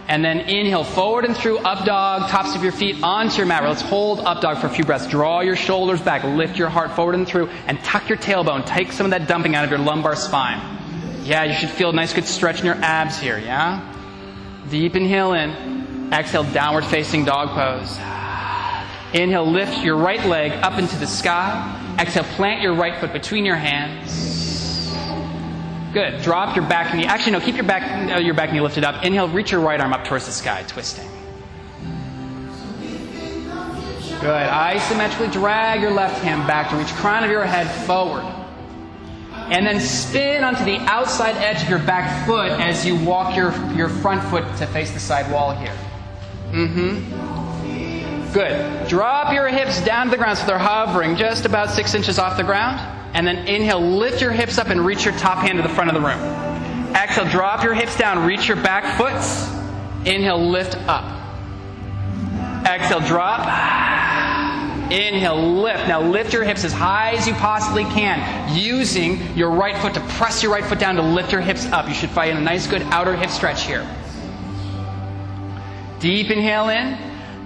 And then inhale forward and through, up dog, tops of your feet onto your mat. Let's hold up dog for a few breaths. Draw your shoulders back, lift your heart forward and through, and tuck your tailbone. Take some of that dumping out of your lumbar spine. Yeah, you should feel a nice good stretch in your abs here, yeah? Deep inhale in. Exhale, downward facing dog pose. Inhale, lift your right leg up into the sky. Exhale, plant your right foot between your hands. Good. Drop your back knee. Actually, no, keep your back, uh, your back knee lifted up. Inhale, reach your right arm up towards the sky, twisting. Good. Isometrically drag your left hand back to reach crown of your head forward. And then spin onto the outside edge of your back foot as you walk your, your front foot to face the side wall here. Mm-hmm. Good. Drop your hips down to the ground so they're hovering just about six inches off the ground. And then inhale, lift your hips up and reach your top hand to the front of the room. Exhale, drop your hips down, reach your back foot. Inhale, lift up. Exhale, drop. Inhale, lift. Now lift your hips as high as you possibly can, using your right foot to press your right foot down to lift your hips up. You should find a nice, good outer hip stretch here. Deep inhale in.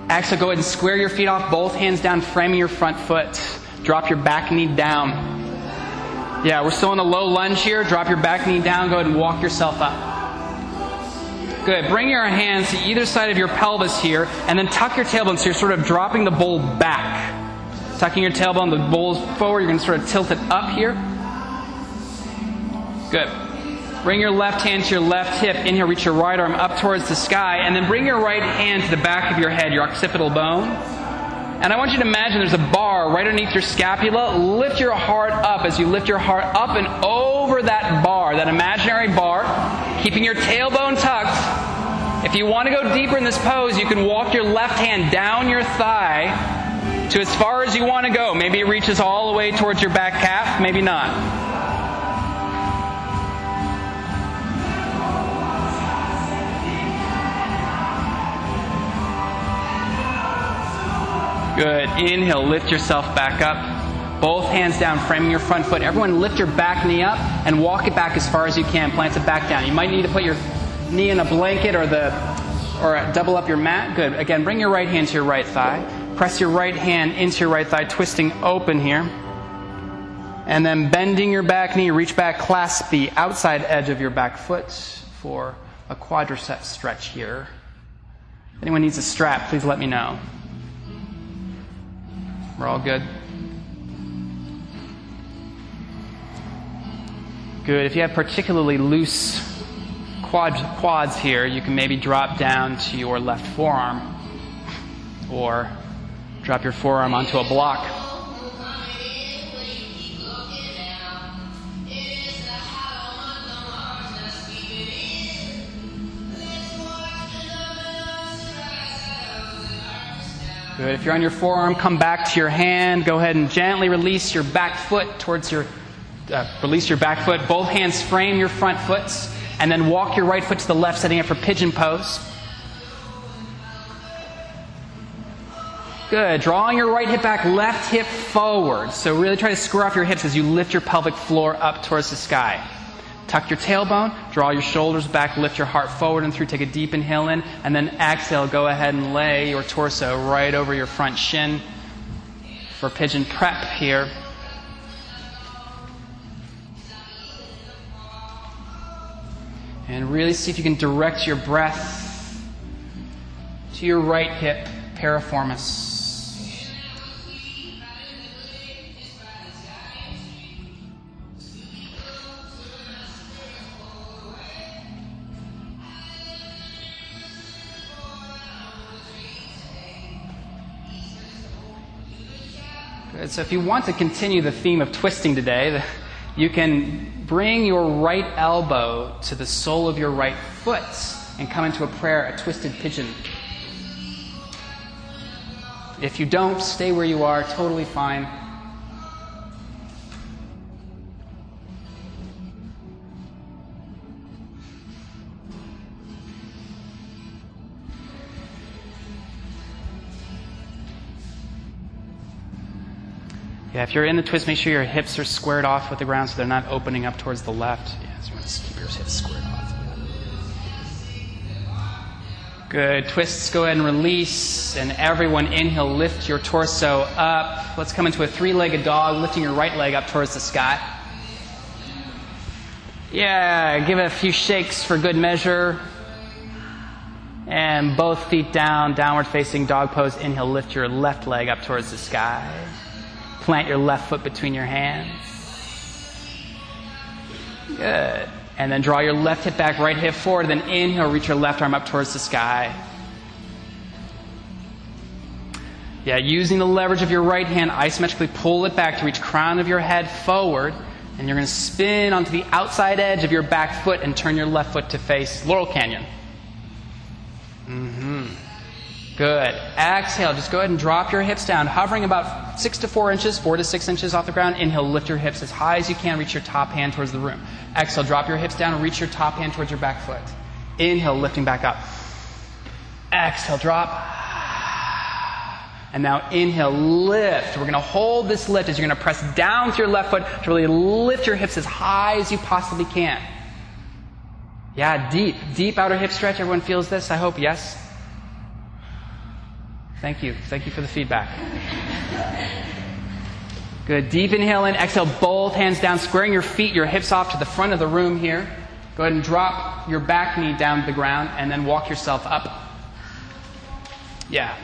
Exhale, go ahead and square your feet off, both hands down, framing your front foot. Drop your back knee down. Yeah, we're still in a low lunge here. Drop your back knee down. Go ahead and walk yourself up. Good. Bring your hands to either side of your pelvis here, and then tuck your tailbone so you're sort of dropping the bowl back. Tucking your tailbone, the bowl's forward. You're going to sort of tilt it up here. Good. Bring your left hand to your left hip. Inhale, reach your right arm up towards the sky, and then bring your right hand to the back of your head, your occipital bone. And I want you to imagine there's a bar right underneath your scapula. Lift your heart up as you lift your heart up and over that bar, that imaginary bar, keeping your tailbone tucked. If you want to go deeper in this pose, you can walk your left hand down your thigh to as far as you want to go. Maybe it reaches all the way towards your back calf, maybe not. Good. Inhale, lift yourself back up. Both hands down, framing your front foot. Everyone lift your back knee up and walk it back as far as you can. Plant it back down. You might need to put your knee in a blanket or the or double up your mat. Good. Again, bring your right hand to your right thigh. Press your right hand into your right thigh, twisting open here. And then bending your back knee, reach back, clasp the outside edge of your back foot for a quadricep stretch here. If anyone needs a strap, please let me know. We're all good? Good. If you have particularly loose quad, quads here, you can maybe drop down to your left forearm or drop your forearm onto a block. Good. If you're on your forearm, come back to your hand. Go ahead and gently release your back foot towards your, uh, release your back foot. Both hands frame your front foots. And then walk your right foot to the left, setting up for pigeon pose. Good. Drawing your right hip back, left hip forward. So really try to square off your hips as you lift your pelvic floor up towards the sky. Tuck your tailbone, draw your shoulders back, lift your heart forward and through, take a deep inhale in, and then exhale, go ahead and lay your torso right over your front shin for pigeon prep here. And really see if you can direct your breath to your right hip, piriformis. Uh, so if you want to continue the theme of twisting today, you can bring your right elbow to the sole of your right foot and come into a prayer, a twisted pigeon. If you don't, stay where you are, totally fine. Yeah, if you're in the twist, make sure your hips are squared off with the ground so they're not opening up towards the left. Yeah, so you want to keep your hips squared off. Good. Twists, go ahead and release. And everyone inhale, lift your torso up. Let's come into a three legged dog, lifting your right leg up towards the sky. Yeah, give it a few shakes for good measure. And both feet down, downward facing dog pose. Inhale, lift your left leg up towards the sky. Plant your left foot between your hands. Good. And then draw your left hip back, right hip forward. Then inhale, reach your left arm up towards the sky. Yeah, using the leverage of your right hand, isometrically pull it back to reach crown of your head forward. And you're going to spin onto the outside edge of your back foot and turn your left foot to face Laurel Canyon. Mm-hmm. Good. Exhale. Just go ahead and drop your hips down, hovering about six to four inches, four to six inches off the ground. Inhale, lift your hips as high as you can, reach your top hand towards the room. Exhale, drop your hips down and reach your top hand towards your back foot. Inhale, lifting back up. Exhale, drop. And now inhale, lift. We're going to hold this lift as you're going to press down with your left foot to really lift your hips as high as you possibly can. Yeah, deep, deep outer hip stretch. Everyone feels this, I hope. Yes? Thank you. Thank you for the feedback. Good. Deep inhale in. Exhale, both hands down, squaring your feet, your hips off to the front of the room here. Go ahead and drop your back knee down to the ground and then walk yourself up. Yeah.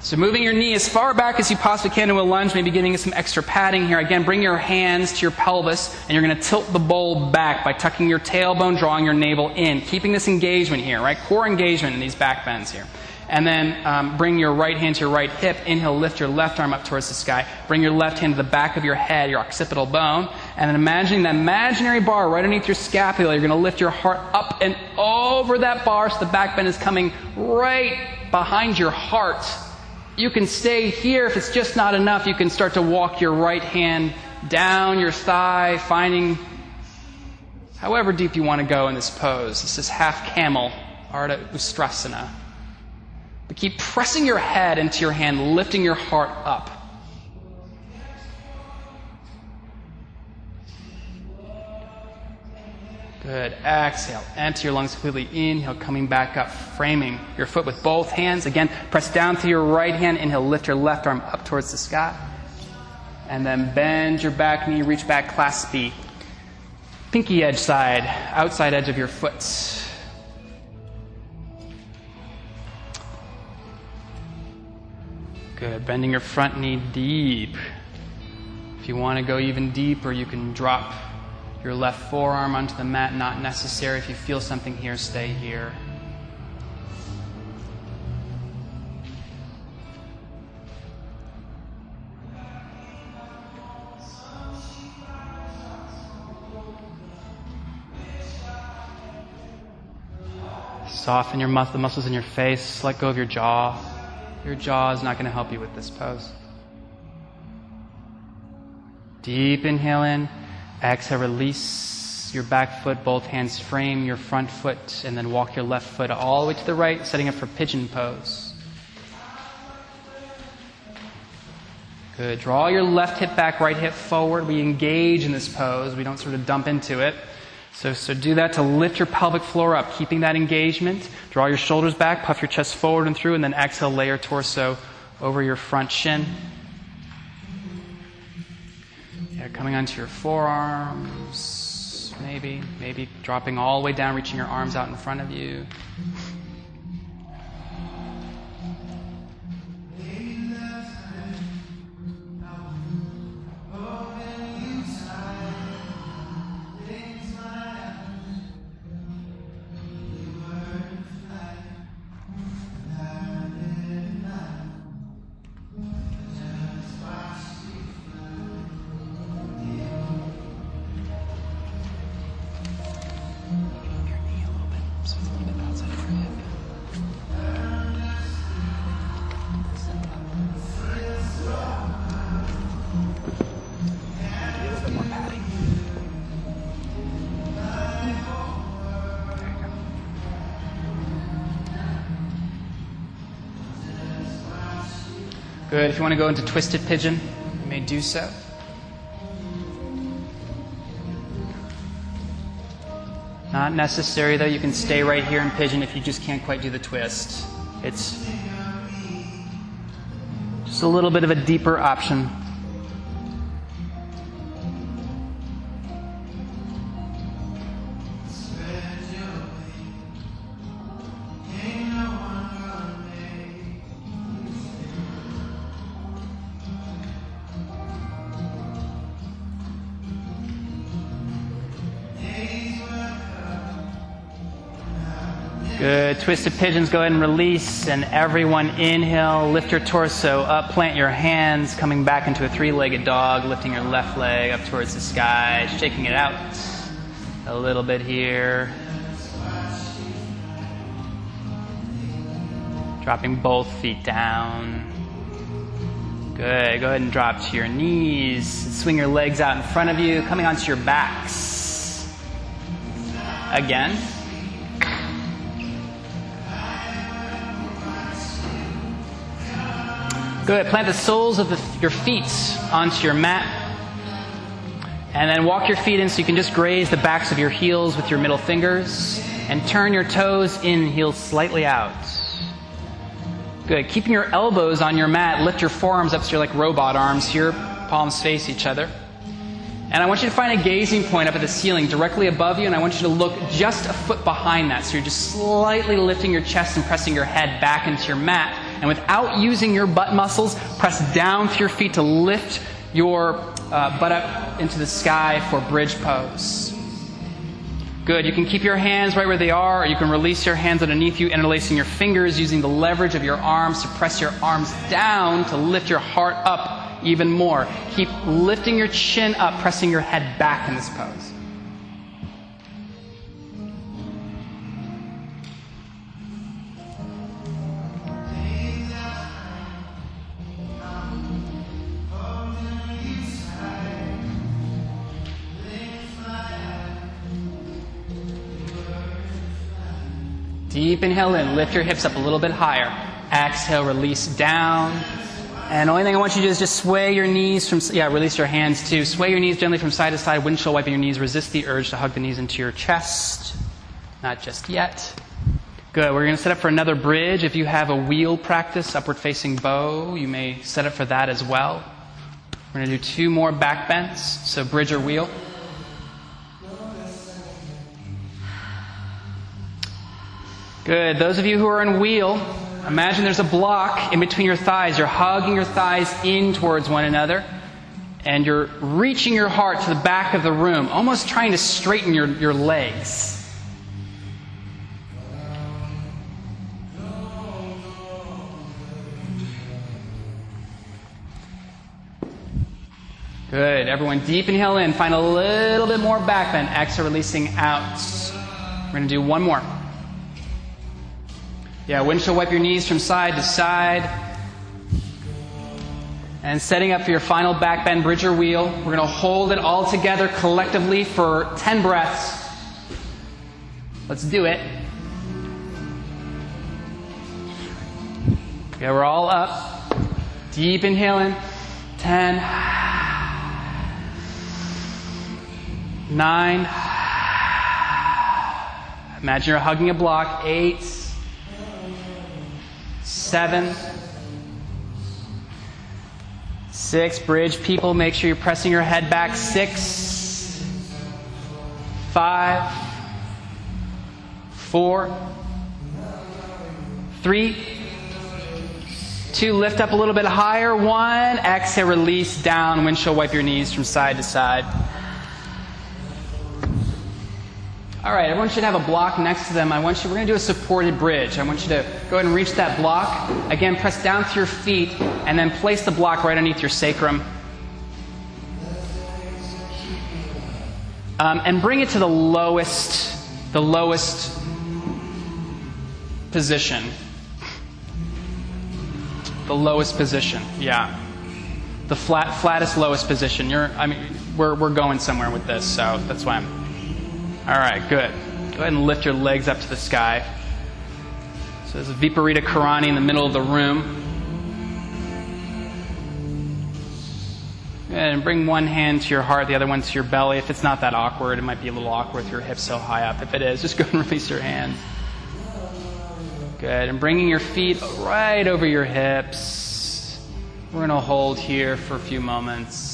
So moving your knee as far back as you possibly can to a lunge, maybe getting some extra padding here. Again, bring your hands to your pelvis and you're going to tilt the bowl back by tucking your tailbone, drawing your navel in, keeping this engagement here, right? Core engagement in these back bends here. And then um, bring your right hand to your right hip. Inhale, lift your left arm up towards the sky. Bring your left hand to the back of your head, your occipital bone. And then imagining that imaginary bar right underneath your scapula. You're going to lift your heart up and over that bar so the back bend is coming right behind your heart. You can stay here. If it's just not enough, you can start to walk your right hand down your thigh, finding however deep you want to go in this pose. This is half camel, Ardha Ustrasana. But keep pressing your head into your hand, lifting your heart up. Good. Exhale. Empty your lungs completely. Inhale, coming back up, framing your foot with both hands. Again, press down through your right hand. Inhale, lift your left arm up towards the sky. And then bend your back knee, reach back, clasp the pinky edge side, outside edge of your foot. Good. Bending your front knee deep. If you want to go even deeper, you can drop your left forearm onto the mat. Not necessary. If you feel something here, stay here. Soften your mus- the muscles in your face. Let go of your jaw. Your jaw is not going to help you with this pose. Deep inhale in. Exhale, release your back foot. Both hands frame your front foot. And then walk your left foot all the way to the right, setting up for pigeon pose. Good. Draw your left hip back, right hip forward. We engage in this pose. We don't sort of dump into it. So, so do that to lift your pelvic floor up, keeping that engagement. Draw your shoulders back, puff your chest forward and through, and then exhale, lay your torso over your front shin. Yeah, coming onto your forearms, maybe, maybe dropping all the way down, reaching your arms out in front of you. Good. If you want to go into twisted pigeon, you may do so. Not necessary, though. You can stay right here in pigeon if you just can't quite do the twist. It's just a little bit of a deeper option. Twisted pigeons, go ahead and release. And everyone inhale, lift your torso up, plant your hands, coming back into a three legged dog, lifting your left leg up towards the sky, shaking it out a little bit here. Dropping both feet down. Good. Go ahead and drop to your knees. Swing your legs out in front of you, coming onto your backs. Again. Good. Plant the soles of the, your feet onto your mat. And then walk your feet in so you can just graze the backs of your heels with your middle fingers. And turn your toes in, heels slightly out. Good. Keeping your elbows on your mat, lift your forearms up so you're like robot arms here, palms face each other. And I want you to find a gazing point up at the ceiling directly above you, and I want you to look just a foot behind that. So you're just slightly lifting your chest and pressing your head back into your mat. And without using your butt muscles, press down through your feet to lift your uh, butt up into the sky for bridge pose. Good. You can keep your hands right where they are, or you can release your hands underneath you, interlacing your fingers, using the leverage of your arms to press your arms down to lift your heart up even more. Keep lifting your chin up, pressing your head back in this pose. Deep inhale in, lift your hips up a little bit higher. Exhale, release down. And the only thing I want you to do is just sway your knees from, yeah, release your hands too. Sway your knees gently from side to side, windshield wiping your knees. Resist the urge to hug the knees into your chest. Not just yet. Good. We're going to set up for another bridge. If you have a wheel practice, upward facing bow, you may set up for that as well. We're going to do two more back bends. So bridge or wheel. Good. Those of you who are in wheel, imagine there's a block in between your thighs. You're hugging your thighs in towards one another. And you're reaching your heart to the back of the room, almost trying to straighten your, your legs. Good. Everyone, deep inhale in. Find a little bit more back bend. Exhale, releasing out. We're going to do one more. Yeah, windshield wipe your knees from side to side. And setting up for your final back bend bridger wheel. We're going to hold it all together collectively for 10 breaths. Let's do it. Okay, we're all up. Deep inhaling. 10. 9. Imagine you're hugging a block. 8. 7. Six, bridge people, make sure you're pressing your head back. Six, five, four, three, two, lift up a little bit higher. One, exhale, release down. Windshield wipe your knees from side to side. All right, everyone should have a block next to them. I want you, we're going to do a supported bridge. I want you to go ahead and reach that block. Again, press down through your feet and then place the block right underneath your sacrum. Um, and bring it to the lowest, the lowest position. The lowest position, yeah. The flat, flattest, lowest position. You're, I mean, we're, we're going somewhere with this, so that's why I'm all right, good. Go ahead and lift your legs up to the sky. So there's a Viparita Karani in the middle of the room. And bring one hand to your heart, the other one to your belly. If it's not that awkward, it might be a little awkward with your hips so high up. If it is, just go and release your hands. Good. And bringing your feet right over your hips. We're going to hold here for a few moments.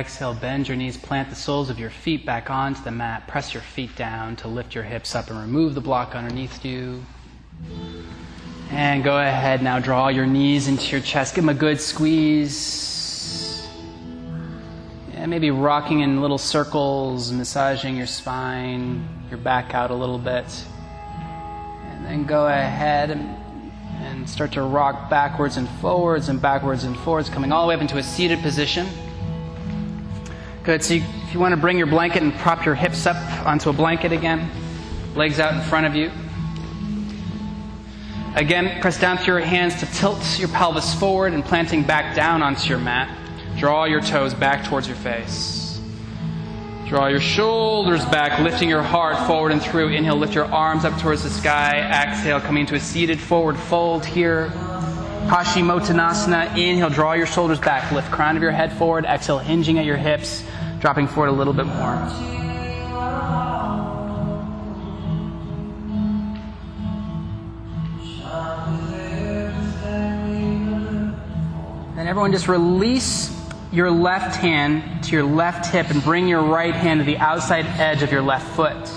Exhale, bend your knees, plant the soles of your feet back onto the mat. Press your feet down to lift your hips up and remove the block underneath you. And go ahead now, draw your knees into your chest. Give them a good squeeze. And maybe rocking in little circles, massaging your spine, your back out a little bit. And then go ahead and, and start to rock backwards and forwards and backwards and forwards, coming all the way up into a seated position. Good. So you, if you want to bring your blanket and prop your hips up onto a blanket again, legs out in front of you. Again, press down through your hands to tilt your pelvis forward and planting back down onto your mat. Draw your toes back towards your face. Draw your shoulders back, lifting your heart forward and through. Inhale, lift your arms up towards the sky. Exhale, coming into a seated forward fold here. Paschimottanasana. Inhale, draw your shoulders back. Lift crown of your head forward. Exhale, hinging at your hips dropping forward a little bit more. And everyone just release your left hand to your left hip and bring your right hand to the outside edge of your left foot.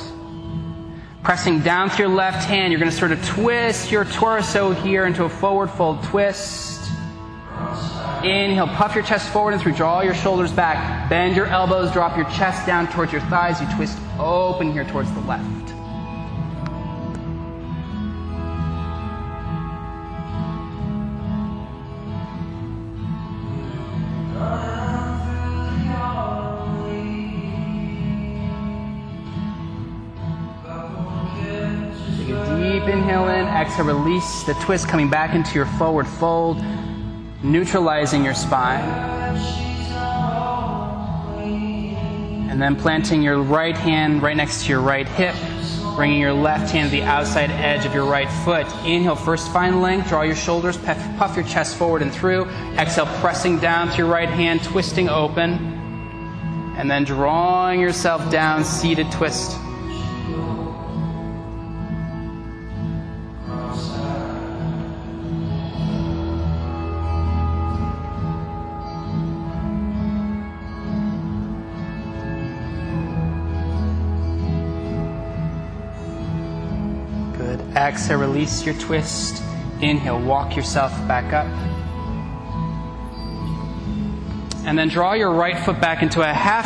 Pressing down to your left hand, you're going to sort of twist your torso here into a forward fold twist. Inhale, puff your chest forward and through. Draw your shoulders back. Bend your elbows. Drop your chest down towards your thighs. You twist open here towards the left. Take a deep inhale in. Exhale, release the twist coming back into your forward fold neutralizing your spine. And then planting your right hand right next to your right hip. bringing your left hand to the outside edge of your right foot. Inhale, first find length, draw your shoulders, puff, your chest forward and through. Exhale, pressing down to your right hand, twisting open. And then drawing yourself down, seated twist. Exhale, release your twist. Inhale, walk yourself back up. And then draw your right foot back into a half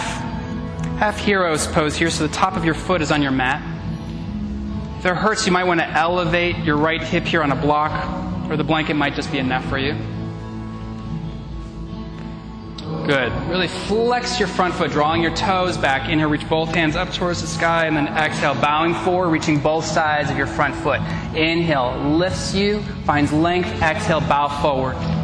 half hero's pose here so the top of your foot is on your mat. If it hurts, you might want to elevate your right hip here on a block, or the blanket might just be enough for you. Good. Really flex your front foot, drawing your toes back. Inhale, reach both hands up towards the sky, and then exhale, bowing forward, reaching both sides of your front foot. Inhale, lifts you, finds length. Exhale, bow forward.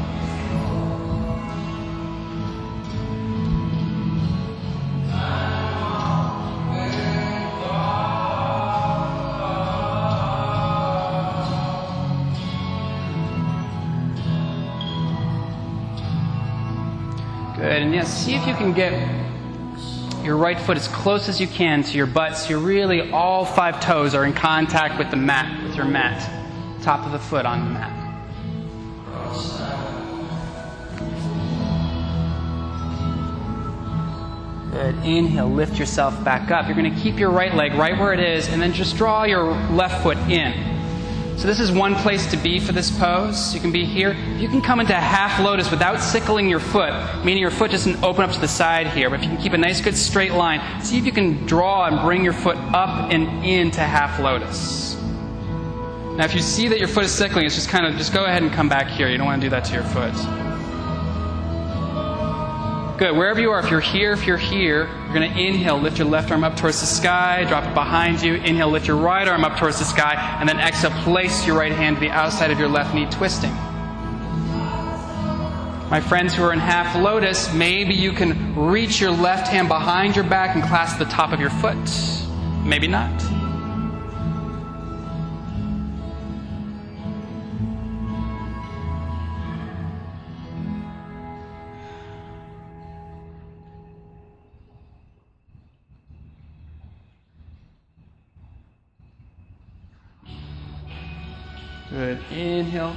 And see if you can get your right foot as close as you can to your butt so you're really all five toes are in contact with the mat, with your mat. Top of the foot on the mat. Good. Inhale, lift yourself back up. You're going to keep your right leg right where it is, and then just draw your left foot in. So this is one place to be for this pose. You can be here. You can come into half lotus without sickling your foot, meaning your foot doesn't open up to the side here. But if you can keep a nice good straight line, see if you can draw and bring your foot up and into half lotus. Now if you see that your foot is sickling, it's just kind of just go ahead and come back here. You don't want to do that to your foot. Good. Wherever you are, if you're here, if you're here, you're going to inhale, lift your left arm up towards the sky, drop it behind you. Inhale, lift your right arm up towards the sky, and then exhale, place your right hand to the outside of your left knee, twisting. My friends who are in half lotus, maybe you can reach your left hand behind your back and clasp the top of your foot. Maybe not. Good. Inhale.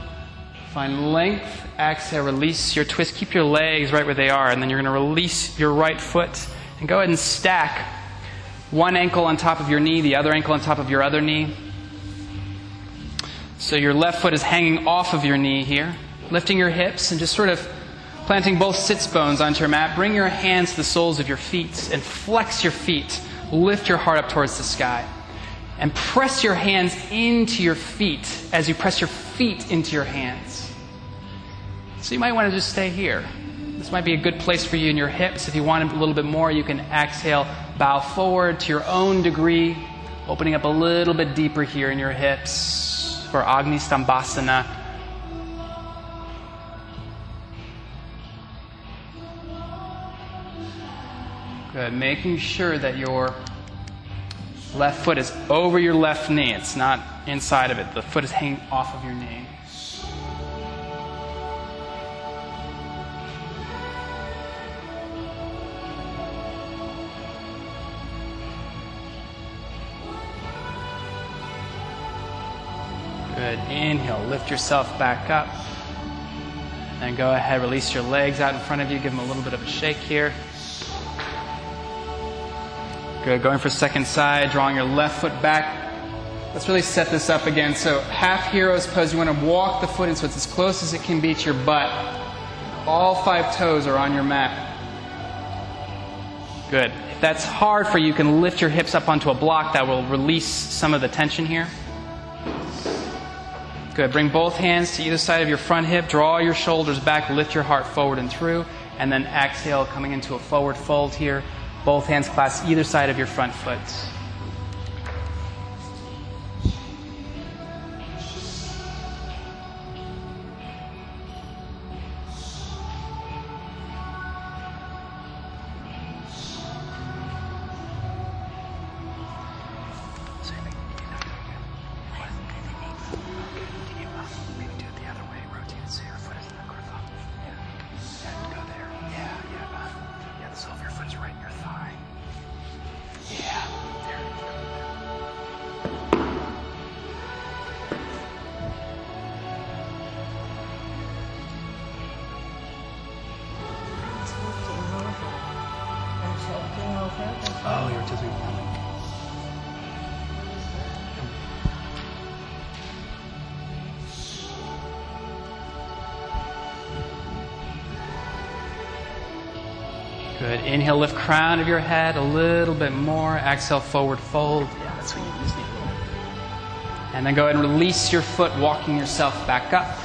Find length. Exhale. Release your twist. Keep your legs right where they are. And then you're going to release your right foot. And go ahead and stack one ankle on top of your knee, the other ankle on top of your other knee. So your left foot is hanging off of your knee here. Lifting your hips and just sort of planting both sits bones onto your mat. Bring your hands to the soles of your feet and flex your feet. Lift your heart up towards the sky and press your hands into your feet as you press your feet into your hands. So you might want to just stay here. This might be a good place for you in your hips. If you want a little bit more, you can exhale, bow forward to your own degree, opening up a little bit deeper here in your hips for Agni Stambhasana. Good. Making sure that your Left foot is over your left knee. It's not inside of it. The foot is hanging off of your knee. Good. Inhale. Lift yourself back up. And go ahead. Release your legs out in front of you. Give them a little bit of a shake here. Good. Going for second side, drawing your left foot back. Let's really set this up again. So, half hero's pose, you want to walk the foot in so it's as close as it can be to your butt. All five toes are on your mat. Good. If that's hard for you, you can lift your hips up onto a block that will release some of the tension here. Good. Bring both hands to either side of your front hip. Draw your shoulders back. Lift your heart forward and through. And then exhale, coming into a forward fold here. Both hands clasped either side of your front foot. Inhale, lift crown of your head a little bit more. Exhale, forward fold. Yeah, that's what you just need. And then go ahead and release your foot, walking yourself back up.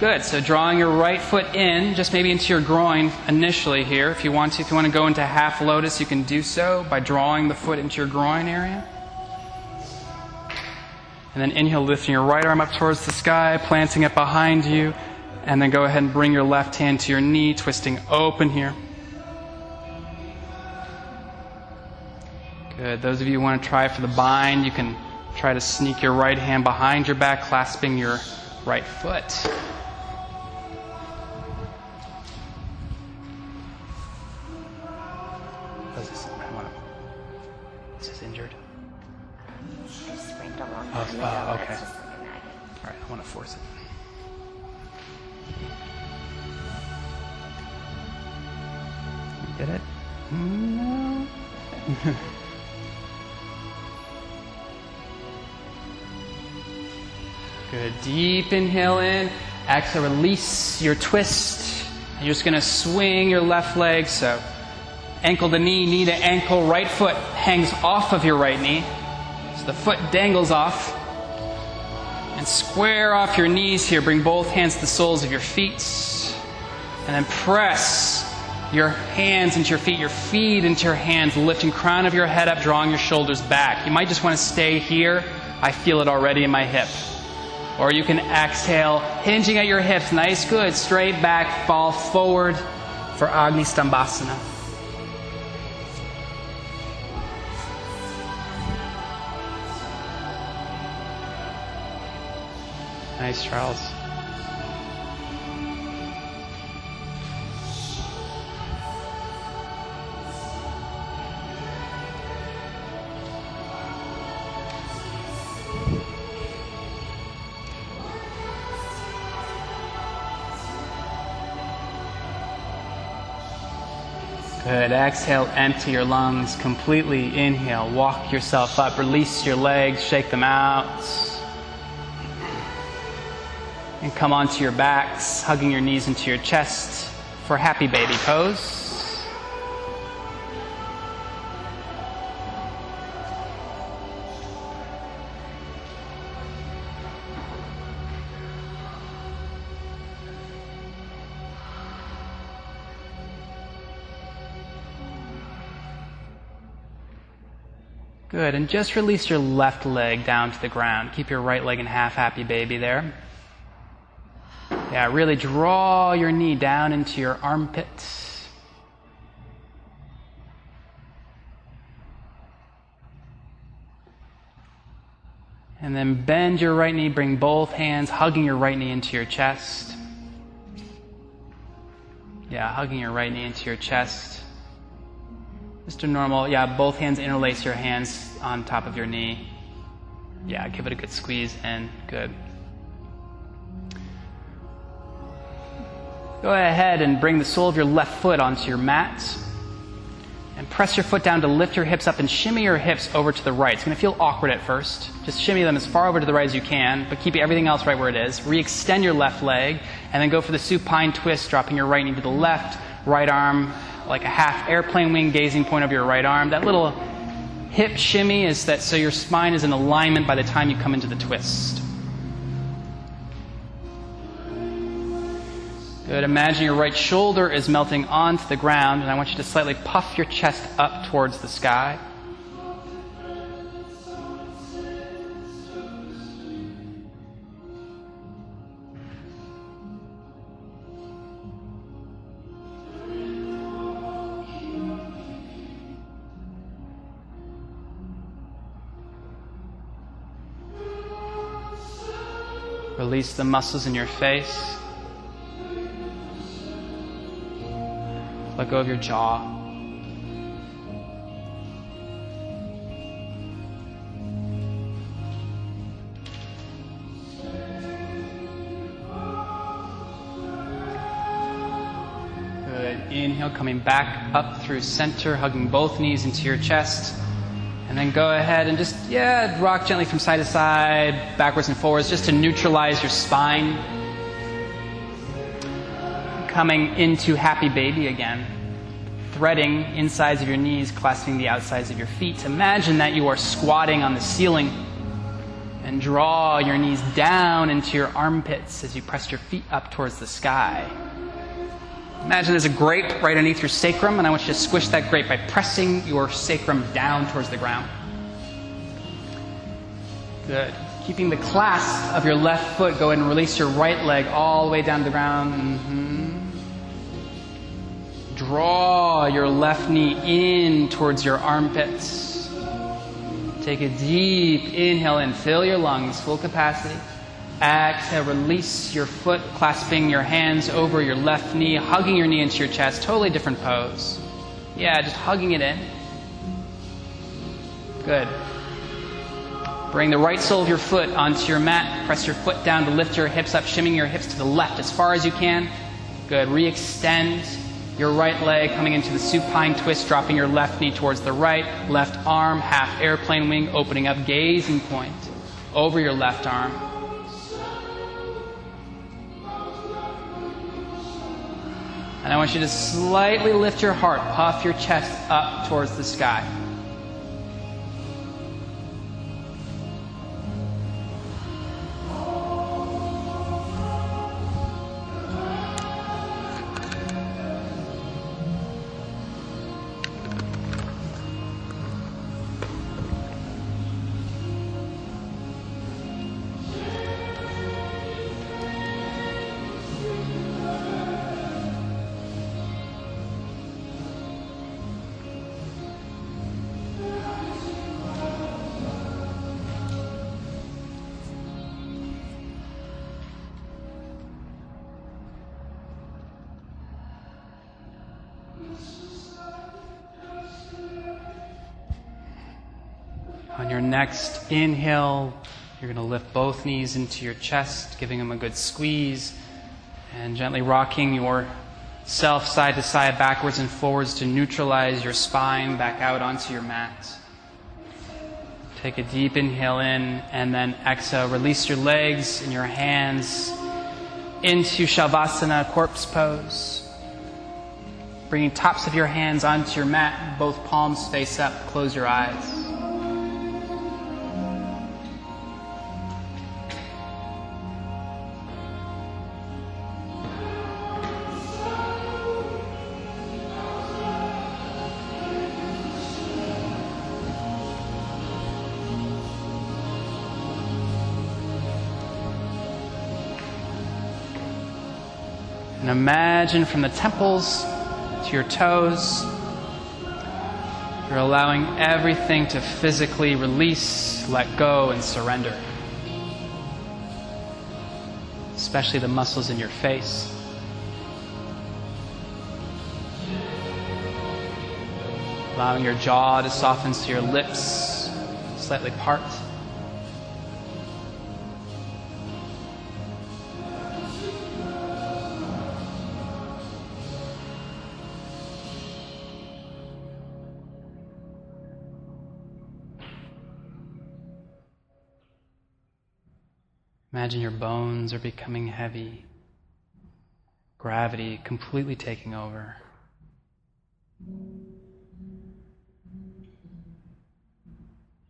Good. So drawing your right foot in, just maybe into your groin initially here. If you want to, if you want to go into half lotus, you can do so by drawing the foot into your groin area. And then inhale, lifting your right arm up towards the sky, planting it behind you. And then go ahead and bring your left hand to your knee, twisting open here. Good. Those of you who want to try for the bind, you can try to sneak your right hand behind your back, clasping your right foot. Exhale, release your twist. And you're just going to swing your left leg. So ankle to knee, knee to ankle. Right foot hangs off of your right knee. So the foot dangles off. And square off your knees here. Bring both hands to the soles of your feet. And then press your hands into your feet, your feet into your hands, lifting crown of your head up, drawing your shoulders back. You might just want to stay here. I feel it already in my hip. Or you can exhale, hinging at your hips. Nice, good. Straight back, fall forward for Agni Stambhasana. Nice, Charles. Exhale, empty your lungs completely. Inhale, walk yourself up, release your legs, shake them out. And come onto your backs, hugging your knees into your chest for happy baby pose. Good. And just release your left leg down to the ground. Keep your right leg in half happy baby there. Yeah, really draw your knee down into your armpit. And then bend your right knee, bring both hands, hugging your right knee into your chest. Yeah, hugging your right knee into your chest. Mr. Normal, yeah, both hands interlace your hands on top of your knee. Yeah, give it a good squeeze and good. Go ahead and bring the sole of your left foot onto your mat. And press your foot down to lift your hips up and shimmy your hips over to the right. It's going to feel awkward at first. Just shimmy them as far over to the right as you can, but keep everything else right where it is. Re-extend your left leg, and then go for the supine twist, dropping your right knee to the left, right arm like a half airplane wing gazing point of your right arm. That little hip shimmy is that so your spine is in alignment by the time you come into the twist. Good. Imagine your right shoulder is melting onto the ground, and I want you to slightly puff your chest up towards the sky. Release the muscles in your face. Let go of your jaw. Good. Inhale, coming back up through center, hugging both knees into your chest. And then go ahead and just, yeah, rock gently from side to side, backwards and forwards, just to neutralize your spine. Coming into happy baby again. Threading insides of your knees, clasping the outsides of your feet. Imagine that you are squatting on the ceiling. And draw your knees down into your armpits as you press your feet up towards the sky. Imagine there's a grape right underneath your sacrum, and I want you to squish that grape by pressing your sacrum down towards the ground. Good. Keeping the clasp of your left foot, go ahead and release your right leg all the way down to the ground. Mm-hmm. Draw your left knee in towards your armpits. Take a deep inhale and fill your lungs, full capacity. Exhale, uh, release your foot, clasping your hands over your left knee, hugging your knee into your chest. Totally different pose. Yeah, just hugging it in. Good. Bring the right sole of your foot onto your mat. Press your foot down to lift your hips up, shimming your hips to the left as far as you can. Good. Re-extend your right leg coming into the supine twist, dropping your left knee towards the right. Left arm, half airplane wing, opening up, gazing point over your left arm. And I want you to slightly lift your heart, puff your chest up towards the sky. On your next inhale, you're going to lift both knees into your chest, giving them a good squeeze, and gently rocking yourself side to side, backwards and forwards to neutralize your spine back out onto your mat. Take a deep inhale in, and then exhale. Release your legs and your hands into Shavasana, corpse pose. Bringing tops of your hands onto your mat, both palms face up. Close your eyes. Imagine from the temples to your toes, you're allowing everything to physically release, let go, and surrender. Especially the muscles in your face. Allowing your jaw to soften so your lips slightly part. Imagine your bones are becoming heavy, gravity completely taking over.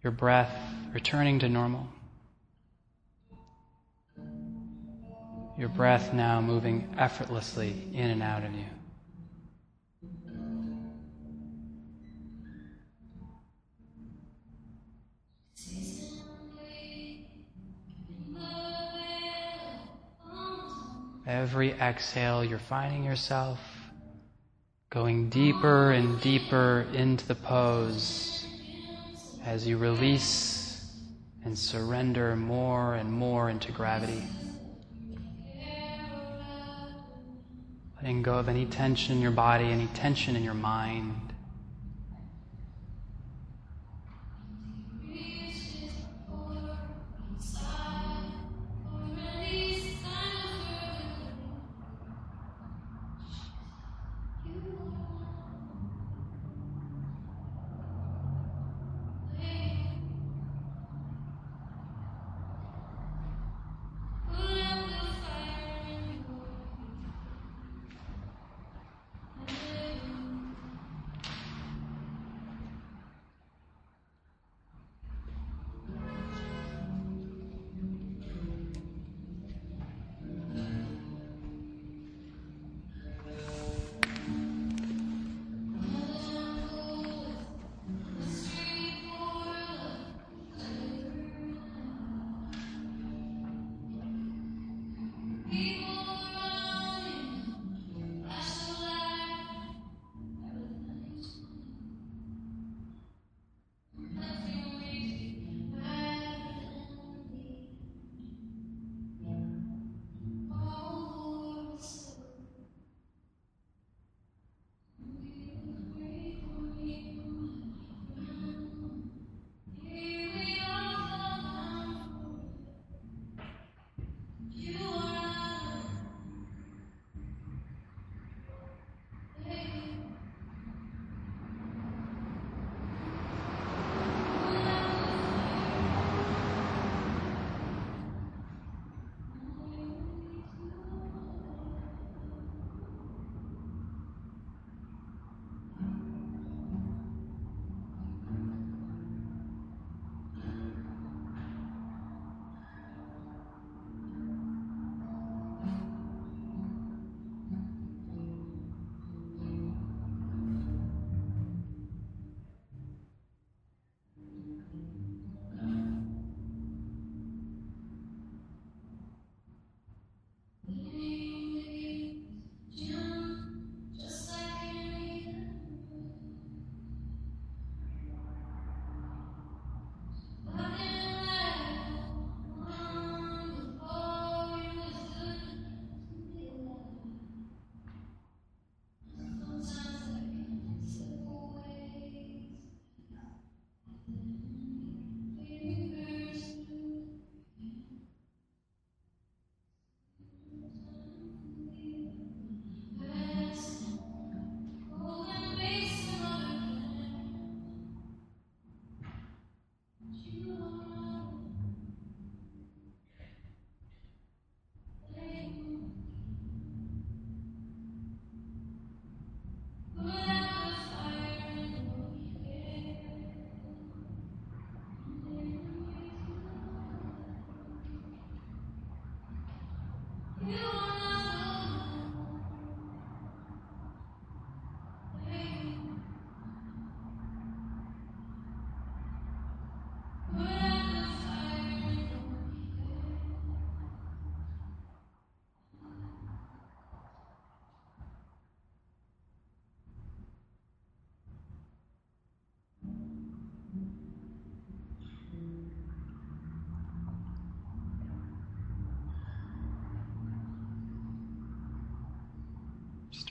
Your breath returning to normal. Your breath now moving effortlessly in and out of you. Every exhale, you're finding yourself going deeper and deeper into the pose as you release and surrender more and more into gravity. Letting go of any tension in your body, any tension in your mind.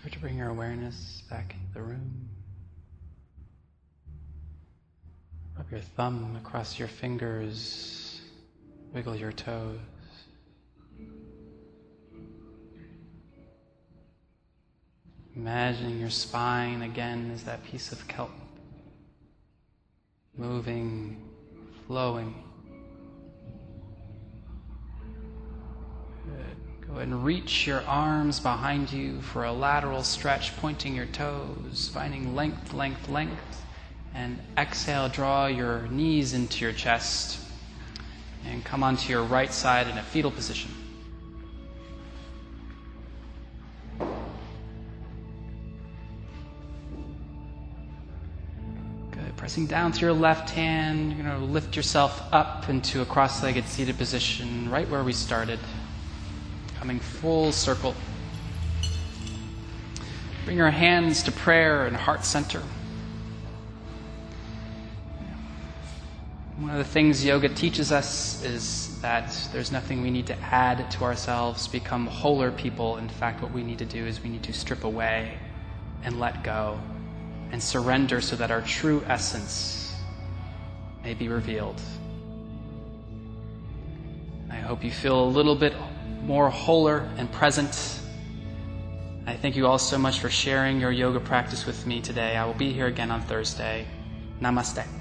Start to bring your awareness back into the room. Rub your thumb across your fingers. Wiggle your toes. Imagining your spine again as that piece of kelp. Moving, flowing. And reach your arms behind you for a lateral stretch, pointing your toes, finding length, length, length. And exhale, draw your knees into your chest and come onto your right side in a fetal position. Good. Pressing down through your left hand, you're going to lift yourself up into a cross legged seated position right where we started, coming full circle. Bring your hands to prayer and heart center. One of the things yoga teaches us is that there's nothing we need to add to ourselves, become wholer people. In fact, what we need to do is we need to strip away and let go and surrender so that our true essence may be revealed. I hope you feel a little bit more wholer and present. I thank you all so much for sharing your yoga practice with me today. I will be here again on Thursday. Namaste.